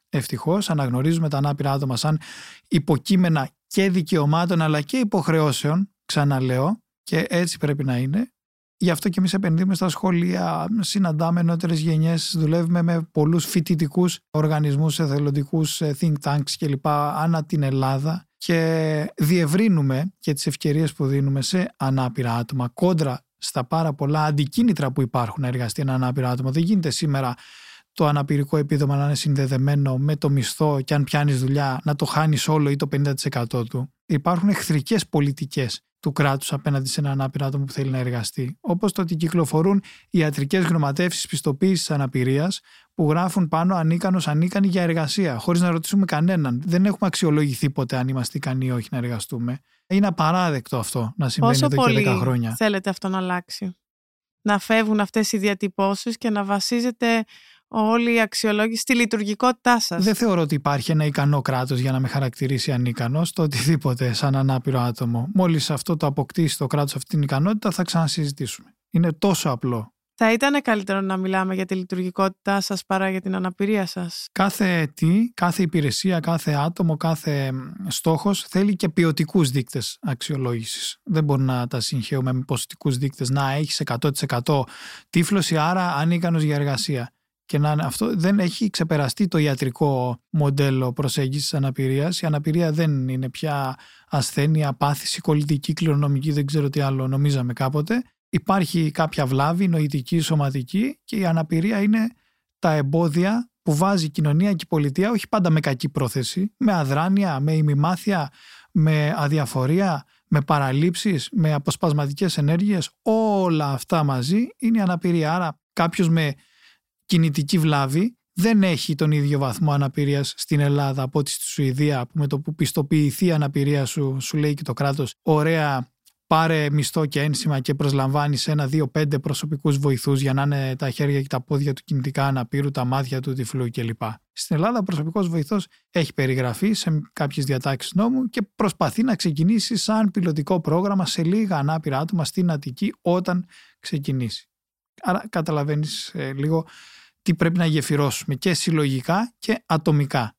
Ευτυχώς αναγνωρίζουμε τα ανάπηρα άτομα σαν υποκείμενα και δικαιωμάτων αλλά και υποχρεώσεων, ξαναλέω, και έτσι πρέπει να είναι. Γι' αυτό και εμείς επενδύουμε στα σχολεία, συναντάμε νεότερες γενιές, δουλεύουμε με πολλούς φοιτητικούς οργανισμούς, εθελοντικούς ε, think tanks κλπ. ανά την Ελλάδα και διευρύνουμε και τις ευκαιρίες που δίνουμε σε ανάπηρα άτομα κόντρα στα πάρα πολλά αντικίνητρα που υπάρχουν να εργαστεί ένα ανάπηρο άτομο. Δεν γίνεται σήμερα το αναπηρικό επίδομα να είναι συνδεδεμένο με το μισθό και αν πιάνεις δουλειά να το χάνεις όλο ή το 50% του. Υπάρχουν εχθρικές πολιτικές του κράτους απέναντι σε ένα ανάπηρο άτομο που θέλει να εργαστεί. Όπως το ότι κυκλοφορούν ιατρικές γνωματεύσεις πιστοποίησης αναπηρίας που γράφουν πάνω ανίκανος ανίκανη για εργασία, χωρίς να ρωτήσουμε κανέναν. Δεν έχουμε αξιολογηθεί ποτέ αν είμαστε ικανοί ή όχι να εργαστούμε. Είναι απαράδεκτο αυτό να συμβαίνει Πόσο εδώ πολύ και 10 χρόνια. Θέλετε αυτό να αλλάξει; Να φεύγουν αυτές οι διατυπώσεις και να βασίζεται όλη η αξιολόγηση στη λειτουργικότητά σας. Δεν θεωρώ ότι υπάρχει ένα ικανό κράτος για να με χαρακτηρίσει ανίκανος στο οτιδήποτε σαν ανάπηρο άτομο. Μόλις αυτό το αποκτήσει το κράτος αυτή την ικανότητα, θα ξανασυζητήσουμε. Είναι τόσο απλό. Θα ήταν καλύτερο να μιλάμε για τη λειτουργικότητά σας παρά για την αναπηρία σας; Κάθε τι, κάθε υπηρεσία, κάθε άτομο, κάθε στόχος θέλει και ποιοτικούς δείκτες αξιολόγησης. Δεν μπορεί να τα συγχαίουμε με ποσοτικούς δείκτες. Να έχεις 100% τύφλωση, άρα ανίκανος για εργασία και να αυτό δεν έχει ξεπεραστεί το ιατρικό μοντέλο προσέγγισης αναπηρίας. Η αναπηρία δεν είναι πια ασθένεια, πάθηση, κολλητική, κληρονομική, δεν ξέρω τι άλλο νομίζαμε κάποτε. Υπάρχει κάποια βλάβη νοητική, σωματική και η αναπηρία είναι τα εμπόδια που βάζει η κοινωνία και η πολιτεία, όχι πάντα με κακή πρόθεση, με αδράνεια, με ημιμάθεια, με αδιαφορία, με παραλήψεις, με αποσπασματικές ενέργειες, όλα αυτά μαζί είναι η αναπηρία. Άρα κάποιος με κινητική βλάβη δεν έχει τον ίδιο βαθμό αναπηρίας στην Ελλάδα από ότι στη Σουηδία που με το που πιστοποιηθεί η αναπηρία σου, σου λέει και το κράτος, ωραία, πάρε μισθό και ένσημα και προσλαμβάνεις ένα-δύο-πέντε προσωπικούς βοηθούς για να είναι τα χέρια και τα πόδια του κινητικά αναπήρου, τα μάτια του τυφλού κλπ. Στην Ελλάδα, ο προσωπικός βοηθός έχει περιγραφεί σε κάποιες διατάξεις νόμου και προσπαθεί να ξεκινήσει σαν πιλωτικό πρόγραμμα σε λίγα ανάπηρα άτομα στην Αττική όταν ξεκινήσει. Άρα καταλαβαίνεις ε, λίγο τι πρέπει να γεφυρώσουμε και συλλογικά και ατομικά.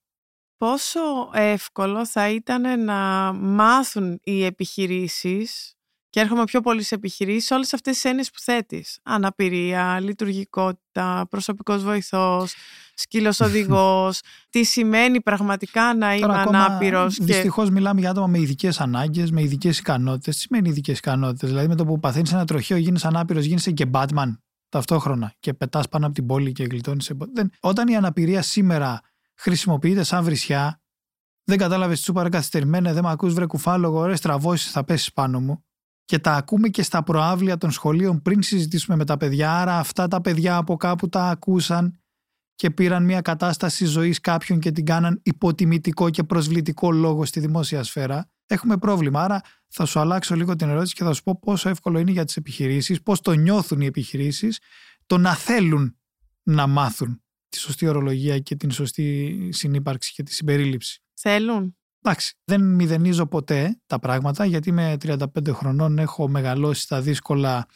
Πόσο εύκολο θα ήταν να μάθουν οι επιχειρήσεις και έρχομαι πιο πολύ σε επιχειρήσεις, όλες αυτές τις έννοιες που θέτεις. Αναπηρία, λειτουργικότητα, προσωπικός βοηθός, σκύλος οδηγός. τι σημαίνει πραγματικά να είμαι ανάπηρος. Δυστυχώς και... μιλάμε για άτομα με ειδικές ανάγκες, με ειδικές ικανότητες. Τι σημαίνει ειδικές ικανότητες, Δηλαδή με το που παθαίνεις ένα τροχαίο, γίνεις ανάπηρος, γίνεσαι και Batman ταυτόχρονα και πετάς πάνω από την πόλη και γλιτώνεις. Όταν η αναπηρία σήμερα χρησιμοποιείται σαν βρισιά, δεν κατάλαβες τι σου καθυστερημένα, δεν με ακούς βρε κουφάλογο, ρε στραβώσεις, θα πέσεις πάνω μου και τα ακούμε και στα προάβλια των σχολείων πριν συζητήσουμε με τα παιδιά. Άρα αυτά τα παιδιά από κάπου τα ακούσαν και πήραν μια κατάσταση ζωής κάποιον και την κάναν υποτιμητικό και προσβλητικό λόγο στη δημόσια σφαίρα. Έχουμε πρόβλημα. Άρα θα σου αλλάξω λίγο την ερώτηση και θα σου πω πόσο εύκολο είναι για τις επιχειρήσεις, πώς το νιώθουν οι επιχειρήσεις, το να θέλουν να μάθουν τη σωστή ορολογία και την σωστή συνύπαρξη και τη συμπερίληψη. Θέλουν. Εντάξει, δεν μηδενίζω ποτέ τα πράγματα γιατί είμαι 35 χρονών, έχω μεγαλώσει στα δύσκολα,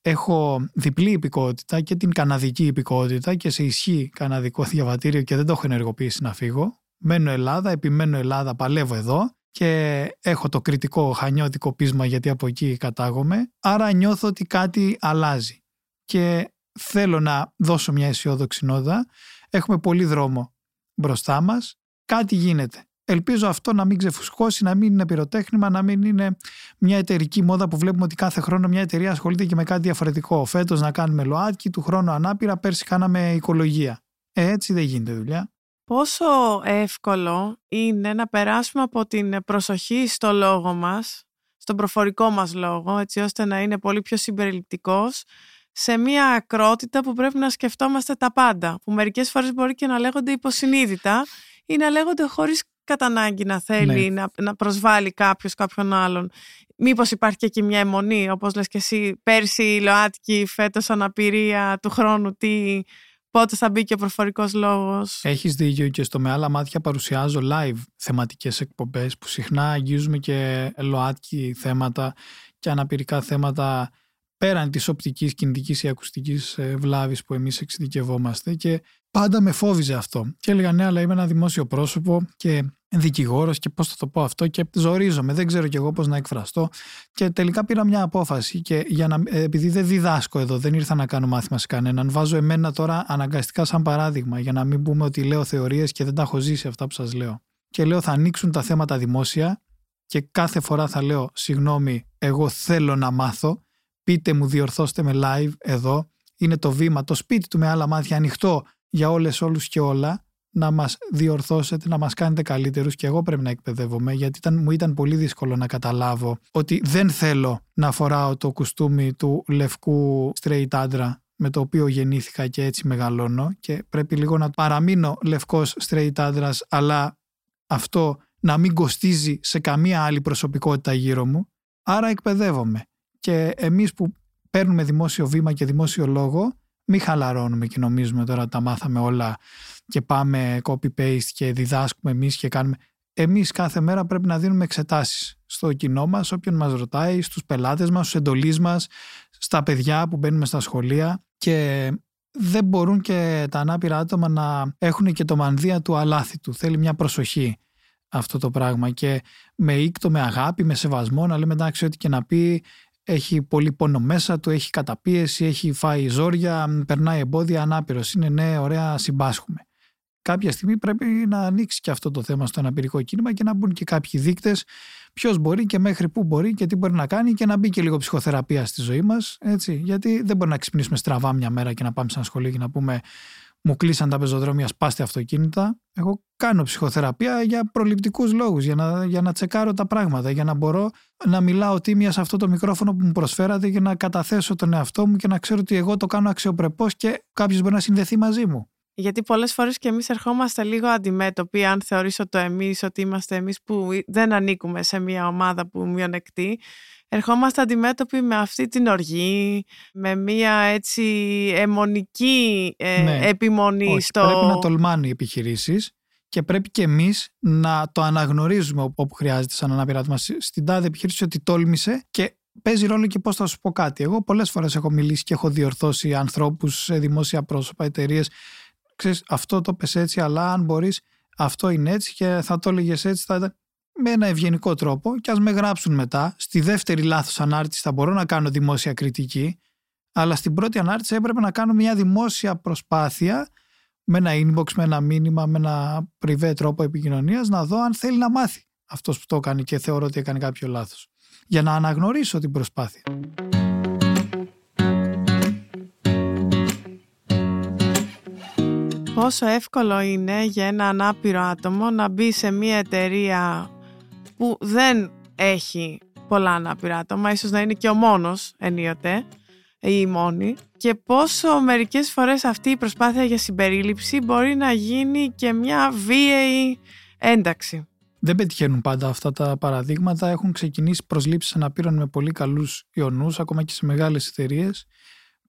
έχω διπλή υπηκότητα και την καναδική υπηκότητα και σε ισχύ καναδικό διαβατήριο και δεν το έχω ενεργοποιήσει να φύγω. Μένω Ελλάδα, επιμένω Ελλάδα, παλεύω εδώ και έχω το κριτικό χανιώτικο πείσμα γιατί από εκεί κατάγομαι. Άρα νιώθω ότι κάτι αλλάζει και θέλω να δώσω μια αισιόδοξη νότα. Έχουμε πολύ δρόμο μπροστά μας. Κάτι γίνεται. Ελπίζω αυτό να μην ξεφουσκώσει, να μην είναι πυροτέχνημα, να μην είναι μια εταιρική μόδα που βλέπουμε ότι κάθε χρόνο μια εταιρεία ασχολείται και με κάτι διαφορετικό. Φέτος να κάνουμε ΛΟΑΤΚΙ, του χρόνου ανάπηρα, πέρσι κάναμε οικολογία. Ε, έτσι δεν γίνεται δουλειά. Πόσο εύκολο είναι να περάσουμε από την προσοχή στο λόγο μας, στον προφορικό μας λόγο, έτσι ώστε να είναι πολύ πιο συμπεριληπτικός, σε μια ακρότητα που πρέπει να σκεφτόμαστε τα πάντα, που μερικές φορές μπορεί και να λέγονται υποσυνείδητα ή να λέγονται χωρίς κατά ανάγκη να θέλει ναι. να, να προσβάλλει κάποιος κάποιον άλλον. Μήπως υπάρχει και εκεί μια αιμονή, όπως λες και εσύ, πέρσι η ΛΟΑΤΚΙ, φέτος αναπηρία του χρόνου, τι, πότε θα μπει και ο προφορικός λόγος. Έχεις δίκιο και στο με άλλα μάτια παρουσιάζω live θεματικές εκπομπές που συχνά αγγίζουμε και ΛΟΑΤΚΙ θέματα και αναπηρικά θέματα πέραν της οπτικής, κινητικής ή ακουστικής ε, βλάβης που εμείς εξειδικευόμαστε και πάντα με φόβιζε αυτό. Και έλεγα ναι, αλλά είμαι ένα δημόσιο πρόσωπο και δικηγόρος και πώς θα το πω αυτό και ζορίζομαι, δεν ξέρω κι εγώ πώς να εκφραστώ και τελικά πήρα μια απόφαση και για να, ε, επειδή δεν διδάσκω εδώ, δεν ήρθα να κάνω μάθημα σε κανέναν, βάζω εμένα τώρα αναγκαστικά σαν παράδειγμα για να μην πούμε ότι λέω θεωρίες και δεν τα έχω ζήσει αυτά που σας λέω. Και λέω θα ανοίξουν τα θέματα δημόσια και κάθε φορά θα λέω συγγνώμη εγώ θέλω να μάθω πείτε μου διορθώστε με live εδώ είναι το βήμα, το σπίτι του με άλλα μάτια ανοιχτό για όλες όλους και όλα να μας διορθώσετε, να μας κάνετε καλύτερους και εγώ πρέπει να εκπαιδεύομαι γιατί ήταν, μου ήταν πολύ δύσκολο να καταλάβω ότι δεν θέλω να φοράω το κουστούμι του λευκού straight άντρα με το οποίο γεννήθηκα και έτσι μεγαλώνω και πρέπει λίγο να παραμείνω λευκός straight άντρας αλλά αυτό να μην κοστίζει σε καμία άλλη προσωπικότητα γύρω μου. Άρα εκπαιδεύομαι. Και εμείς που παίρνουμε δημόσιο βήμα και δημόσιο λόγο μην χαλαρώνουμε και νομίζουμε τώρα τα μάθαμε όλα και πάμε copy-paste και διδάσκουμε εμείς και κάνουμε. Εμείς κάθε μέρα πρέπει να δίνουμε εξετάσεις στο κοινό μας, όποιον μας ρωτάει, στους πελάτες μας, στους εντολείς μας, στα παιδιά που μπαίνουμε στα σχολεία και δεν μπορούν και τα ανάπηρα άτομα να έχουν και το μανδύα του αλάθητου. Θέλει μια προσοχή αυτό το πράγμα και με ήκτο, με αγάπη, με σεβασμό να λέμε εντάξει ό,τι και να πει έχει πολύ πόνο μέσα του, έχει καταπίεση, έχει φάει ζόρια, περνάει εμπόδια, ανάπηρος. Είναι ναι, ωραία, συμπάσχουμε. Κάποια στιγμή πρέπει να ανοίξει και αυτό το θέμα στο αναπηρικό κίνημα και να μπουν και κάποιοι δείκτες ποιος μπορεί και μέχρι πού μπορεί και τι μπορεί να κάνει και να μπει και λίγο ψυχοθεραπεία στη ζωή μας. Γιατί δεν μπορεί να ξυπνήσουμε στραβά μια μέρα και να πάμε σε ένα σχολείο και να πούμε μου κλείσαν τα πεζοδρόμια, σπάστε αυτοκίνητα. Εγώ κάνω ψυχοθεραπεία για προληπτικούς λόγους, για να, για να τσεκάρω τα πράγματα, για να μπορώ να μιλάω τίμια σε αυτό το μικρόφωνο που μου προσφέρατε και να καταθέσω τον εαυτό μου και να ξέρω ότι εγώ το κάνω αξιοπρεπώς και κάποιος μπορεί να συνδεθεί μαζί μου. Γιατί πολλές φορές και εμείς ερχόμαστε λίγο αντιμέτωποι, αν θεωρήσω το εμείς ότι είμαστε εμείς που δεν ανήκουμε σε μια ομάδα που μειονεκτεί. ερχόμαστε αντιμέτωποι με αυτή την οργή, με μια έτσι αιμονική ε, Ναι. επιμονή Όχι, στο... Πρέπει να τολμάνε οι επιχειρήσεις και πρέπει και εμείς να το αναγνωρίζουμε όπου- όπου χρειάζεται σαν ανάπηρα άτομα. Σ- Στην τάδε επιχείρηση ότι τόλμησε και παίζει ρόλο και πώς θα σου πω κάτι. Εγώ πολλές φορές έχω μιλήσει και έχω διορθώσει ανθρώπους σε δημόσια πρόσωπα, εταιρείες. Ξέρεις, αυτό το πες έτσι, αλλά αν μπορείς, αυτό είναι έτσι και θα το έλεγες έτσι, θα ήταν με ένα ευγενικό τρόπο και ας με γράψουν μετά. Στη δεύτερη λάθος ανάρτηση θα μπορώ να κάνω δημόσια κριτική, αλλά στην πρώτη ανάρτηση έπρεπε να κάνω μια δημόσια προσπάθεια με ένα inbox, με ένα μήνυμα, με ένα πριβέ τρόπο επικοινωνίας να δω αν θέλει να μάθει αυτός που το έκανε και θεωρώ ότι έκανε κάποιο λάθος. Για να αναγνωρίσω την προσπάθεια. Πόσο εύκολο είναι για ένα ανάπηρο άτομο να μπει σε μια εταιρεία που δεν έχει πολλά ανάπηρα άτομα, ίσως να είναι και ο μόνος ενίοτε ή η μόνη και πόσο μερικές φορές αυτή η προσπάθεια για συμπερίληψη μπορεί να γίνει και μια βίαιη ένταξη. Δεν πετυχαίνουν πάντα αυτά τα παραδείγματα. Έχουν ξεκινήσει προσλήψεις αναπήρων με πολύ καλούς ιονούς, ακόμα και σε μεγάλες εταιρείες,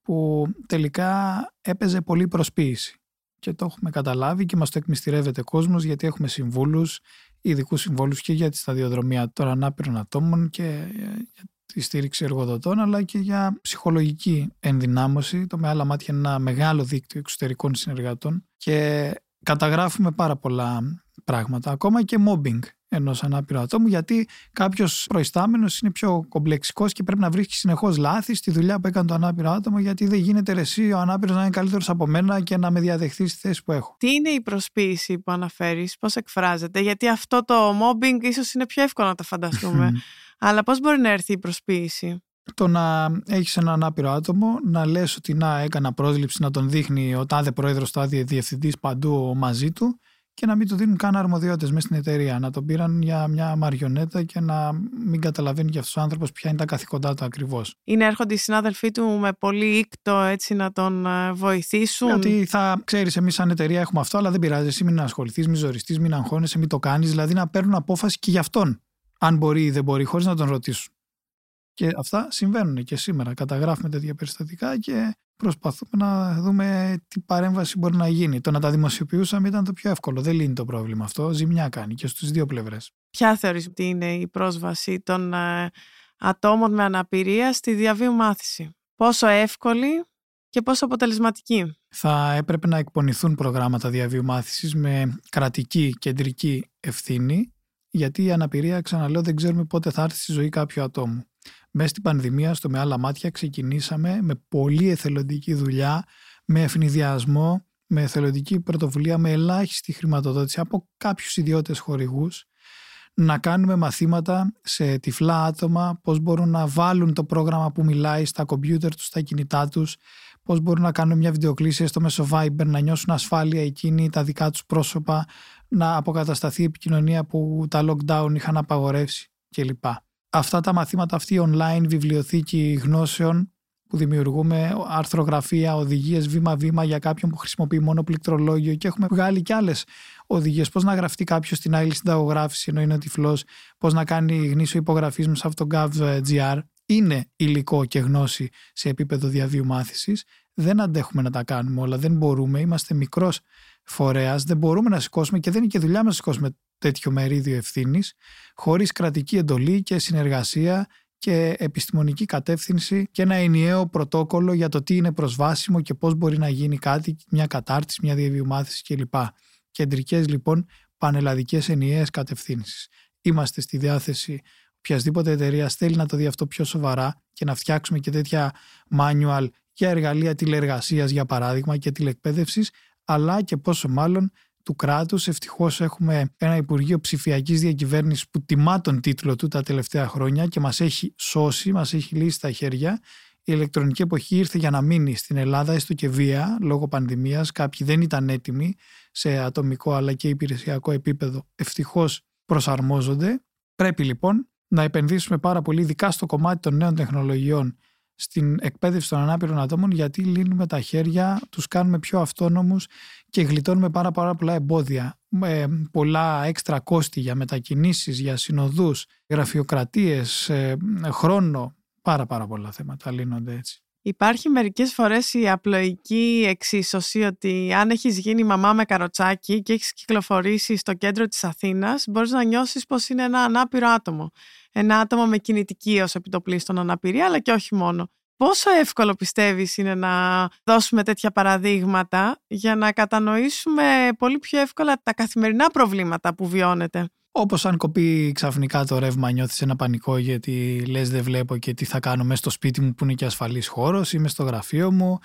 που τελικά έπαιζε πολύ προσποίηση. Και το έχουμε καταλάβει και μας το εκμυστηρεύεται κόσμος γιατί έχουμε συμβούλους, ειδικούς συμβούλους και για τη σταδιοδρομία των ανάπηρων ατόμων και για τη στήριξη εργοδοτών αλλά και για ψυχολογική ενδυνάμωση. Το με άλλα μάτια είναι ένα μεγάλο δίκτυο εξωτερικών συνεργατών και καταγράφουμε πάρα πολλά πράγματα, ακόμα και mobbing ενός ανάπηρου ατόμου, γιατί κάποιος προϊστάμενος είναι πιο κομπλεξικός και πρέπει να βρίσκει συνεχώς λάθη στη δουλειά που έκανε το ανάπηρο άτομο, γιατί δεν γίνεται ρε εσύ ο ανάπηρος να είναι καλύτερος από μένα και να με διαδεχθεί στη θέση που έχω. Τι είναι η προσποίηση που αναφέρεις, πώς εκφράζεται, γιατί αυτό το mobbing ίσως είναι πιο εύκολο να το φανταστούμε, αλλά πώς μπορεί να έρθει η προσποίηση; Το να έχεις ένα ανάπηρο άτομο, να λες ότι να έκανα πρόσληψη, να τον δείχνει ο τάδε πρόεδρος, τάδε διευθυντής παντού μαζί του και να μην του δίνουν καν αρμοδιότητες μέσα στην εταιρεία. Να τον πήραν για μια μαριονέτα και να μην καταλαβαίνει και αυτός ο άνθρωπος ποια είναι τα καθήκοντά του ακριβώς. Ή να έρχονται οι συνάδελφοί του με πολύ ήκτο έτσι να τον ε, βοηθήσουν; Ότι θα ξέρεις, εμείς σαν εταιρεία έχουμε αυτό, αλλά δεν πειράζει. Εσύ μην ασχοληθείς, μην ζοριστείς, μην αγχώνεσαι, μην το κάνεις. Δηλαδή να παίρνουν απόφαση και για αυτόν, αν μπορεί ή δεν μπορεί, χωρίς να τον ρωτήσουν. Και αυτά συμβαίνουν και σήμερα. Καταγράφουμε τέτοια περιστατικά και προσπαθούμε να δούμε τι παρέμβαση μπορεί να γίνει. Το να τα δημοσιοποιούσαμε ήταν το πιο εύκολο. Δεν λύνει το πρόβλημα αυτό. Ζημιά κάνει και στους δύο πλευρές. Ποια θεωρείς ότι είναι η πρόσβαση των ε, ατόμων με αναπηρία στη διαβίου μάθηση; Πόσο εύκολη και πόσο αποτελεσματική; Θα έπρεπε να εκπονηθούν προγράμματα διαβίου μάθησης με κρατική κεντρική ευθύνη γιατί η αναπηρία, ξαναλέω, δεν ξέρουμε πότε θα έρθει στη ζωή κάποιου ατόμου. Μέσα στην πανδημία, στο με άλλα μάτια, ξεκινήσαμε με πολύ εθελοντική δουλειά, με ευνηδιασμό, με εθελοντική πρωτοβουλία, με ελάχιστη χρηματοδότηση από κάποιους ιδιώτες χορηγούς, να κάνουμε μαθήματα σε τυφλά άτομα, πώς μπορούν να βάλουν το πρόγραμμα που μιλάει στα κομπιούτερ τους, στα κινητά τους, πώς μπορούν να κάνουν μια βιντεοκλήση στο μέσο Viber, να νιώσουν ασφάλεια εκείνοι, τα δικά τους πρόσωπα, να αποκατασταθεί η επικοινωνία που τα lockdown είχαν απαγορεύσει κλπ. Αυτά τα μαθήματα, αυτή η online βιβλιοθήκη γνώσεων που δημιουργούμε, αρθρογραφία, οδηγίες βήμα-βήμα για κάποιον που χρησιμοποιεί μόνο πληκτρολόγιο και έχουμε βγάλει και άλλες οδηγίες. Πώς να γραφτεί κάποιος στην άλλη συνταγογράφηση ενώ είναι τυφλός, πώς να κάνει γνήσιο υπογραφής με αυτό το GovGR. Είναι υλικό και γνώση σε επίπεδο διαβίου μάθησης. Δεν αντέχουμε να τα κάνουμε όλα, δεν μπορούμε, είμαστε μικρός φορέας, δεν μπορούμε να σηκώσουμε και δεν είναι και δουλειά μας να σηκώσουμε τέτοιο μερίδιο ευθύνης, χωρίς κρατική εντολή και συνεργασία και επιστημονική κατεύθυνση και ένα ενιαίο πρωτόκολλο για το τι είναι προσβάσιμο και πώς μπορεί να γίνει κάτι, μια κατάρτιση, μια διαβίου μάθηση κλπ. Κεντρικές λοιπόν πανελλαδικές ενιαίες κατευθύνσεις. Είμαστε στη διάθεση οποιασδήποτε εταιρεία θέλει να το δει αυτό πιο σοβαρά και να φτιάξουμε και τέτοια manual για εργαλεία τηλεεργασίας για παράδειγμα και τηλεκπαίδευσης αλλά και πόσο μάλλον του κράτους. Ευτυχώς έχουμε ένα Υπουργείο Ψηφιακής Διακυβέρνησης που τιμά τον τίτλο του τα τελευταία χρόνια και μας έχει σώσει, μας έχει λύσει τα χέρια. Η ηλεκτρονική εποχή ήρθε για να μείνει στην Ελλάδα, έστω και βία, λόγω πανδημίας. Κάποιοι δεν ήταν έτοιμοι σε ατομικό αλλά και υπηρεσιακό επίπεδο. Ευτυχώς προσαρμόζονται. Πρέπει λοιπόν να επενδύσουμε πάρα πολύ, ειδικά στο κομμάτι των νέων τεχνολογιών, στην εκπαίδευση των ανάπηρων ατόμων γιατί λύνουμε τα χέρια, τους κάνουμε πιο αυτόνομους και γλιτώνουμε πάρα, πάρα πολλά εμπόδια. Ε, πολλά έξτρα κόστη για μετακινήσεις, για συνοδούς, γραφειοκρατίες, ε, χρόνο, πάρα πάρα πολλά θέματα λύνονται έτσι. Υπάρχει μερικές φορές η απλοϊκή εξίσωση ότι αν έχεις γίνει μαμά με καροτσάκι και έχεις κυκλοφορήσει στο κέντρο της Αθήνας μπορείς να νιώσεις πως είναι ένα ανάπηρο άτομο. Ένα άτομο με κινητική ως επιτοπλίστων αναπηρία αλλά και όχι μόνο. Πόσο εύκολο πιστεύεις είναι να δώσουμε τέτοια παραδείγματα για να κατανοήσουμε πολύ πιο εύκολα τα καθημερινά προβλήματα που βιώνετε. Όπως αν κοπεί ξαφνικά το ρεύμα, νιώθεις ένα πανικό γιατί λες δεν βλέπω και τι θα κάνω μέσα στο σπίτι μου που είναι και ασφαλής χώρος ή στο γραφείο μου.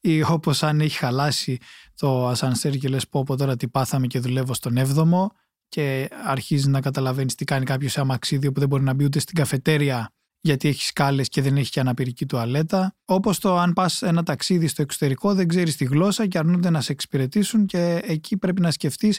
Ή όπως αν έχει χαλάσει το ασανσέρ και λες πω πω τώρα τι πάθαμε και δουλεύω στον 7ο και αρχίζεις να καταλαβαίνεις τι κάνει κάποιος σε αμαξίδιο που δεν μπορεί να μπει ούτε στην καφετέρια γιατί έχει σκάλες και δεν έχει και αναπηρική τουαλέτα. Όπως το αν πας ένα ταξίδι στο εξωτερικό, δεν ξέρεις τη γλώσσα και αρνούνται να σε εξυπηρετήσουν και εκεί πρέπει να σκεφτείς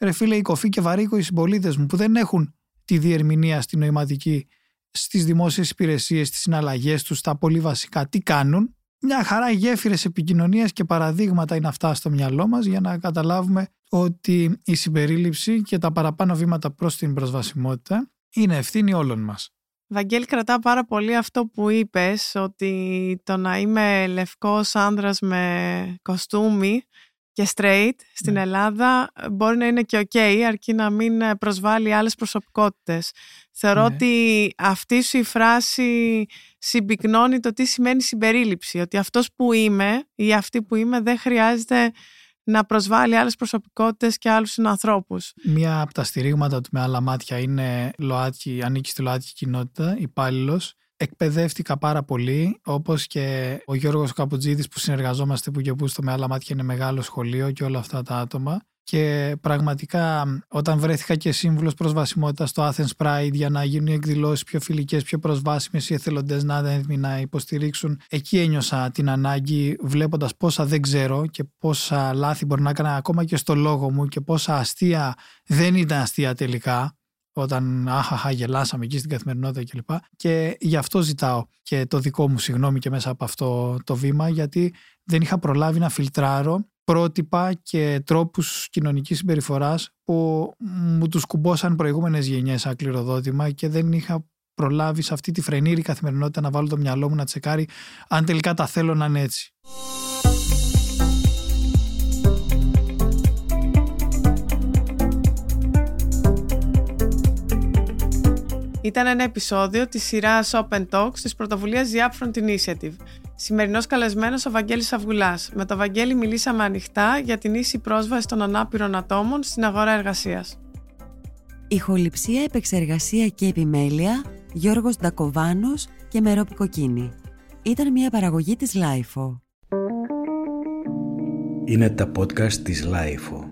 ρε φίλε, οι κοφοί και βαρύκο οι συμπολίτες μου που δεν έχουν τη διερμηνία στη νοηματική, στις δημόσιες υπηρεσίες, στις συναλλαγές τους, στα πολύ βασικά, τι κάνουν; Μια χαρά γέφυρες επικοινωνίας και παραδείγματα είναι αυτά στο μυαλό μας για να καταλάβουμε ότι η συμπερίληψη και τα παραπάνω βήματα προς την προσβασιμότητα είναι ευθύνη όλων μας. Βαγγέλη, κρατάω πάρα πολύ αυτό που είπες, ότι το να είμαι λευκός άνδρας με κοστούμι και straight στην ναι. Ελλάδα ε, μπορεί να είναι και ok αρκεί να μην ε, προσβάλλει άλλες προσωπικότητες. Θεωρώ ναι. ότι αυτή σου η φράση συμπυκνώνει το τι σημαίνει συμπερίληψη. Ότι αυτός που είμαι ή αυτή που είμαι δεν χρειάζεται να προσβάλλει άλλες προσωπικότητες και άλλους συνανθρώπους. Μία από τα στηρίγματα του με άλλα μάτια είναι ΛΟΑΤΚΙ, ανήκει στη ΛΟΑΤΚΙ κοινότητα, υπάλληλος εκπαιδεύτηκα πάρα πολύ, όπως και ο Γιώργος Καπουτζίδης που συνεργαζόμαστε που και που στο με άλλα μάτια είναι μεγάλο σχολείο και όλα αυτά τα άτομα. Και πραγματικά όταν βρέθηκα και σύμβουλος προσβασιμότητας στο Athens Pride για να γίνουν οι εκδηλώσεις πιο φιλικές, πιο προσβάσιμες, οι εθελοντές να έτοιμοι να υποστηρίξουν, εκεί ένιωσα την ανάγκη βλέποντας πόσα δεν ξέρω και πόσα λάθη μπορεί να έκανα ακόμα και στο λόγο μου και πόσα αστεία δεν ήταν αστεία τελικά όταν άχαχα γελάσαμε εκεί στην καθημερινότητα κλπ. Και γι' αυτό ζητάω και το δικό μου συγγνώμη και μέσα από αυτό το βήμα γιατί δεν είχα προλάβει να φιλτράρω πρότυπα και τρόπους κοινωνικής συμπεριφοράς που μου τους κουμπώσαν προηγούμενες γενιές ακληροδότημα και δεν είχα προλάβει σε αυτή τη φρενήρη καθημερινότητα να βάλω το μυαλό μου να τσεκάρει αν τελικά τα θέλω να είναι έτσι. Ήταν ένα επεισόδιο της σειράς Open Talks της πρωτοβουλίας The Upfront Initiative. Σημερινός καλεσμένος ο Βαγγέλης Αυγουλάς. Με τον Βαγγέλη μιλήσαμε ανοιχτά για την ίση πρόσβαση των ανάπηρων ατόμων στην αγορά εργασίας. Ηχοληψία, επεξεργασία και επιμέλεια Γιώργος Ντακοβάνος και Μερόπη Κοκκίνη. Ήταν μια παραγωγή της LiFO. Είναι τα podcast της LiFO.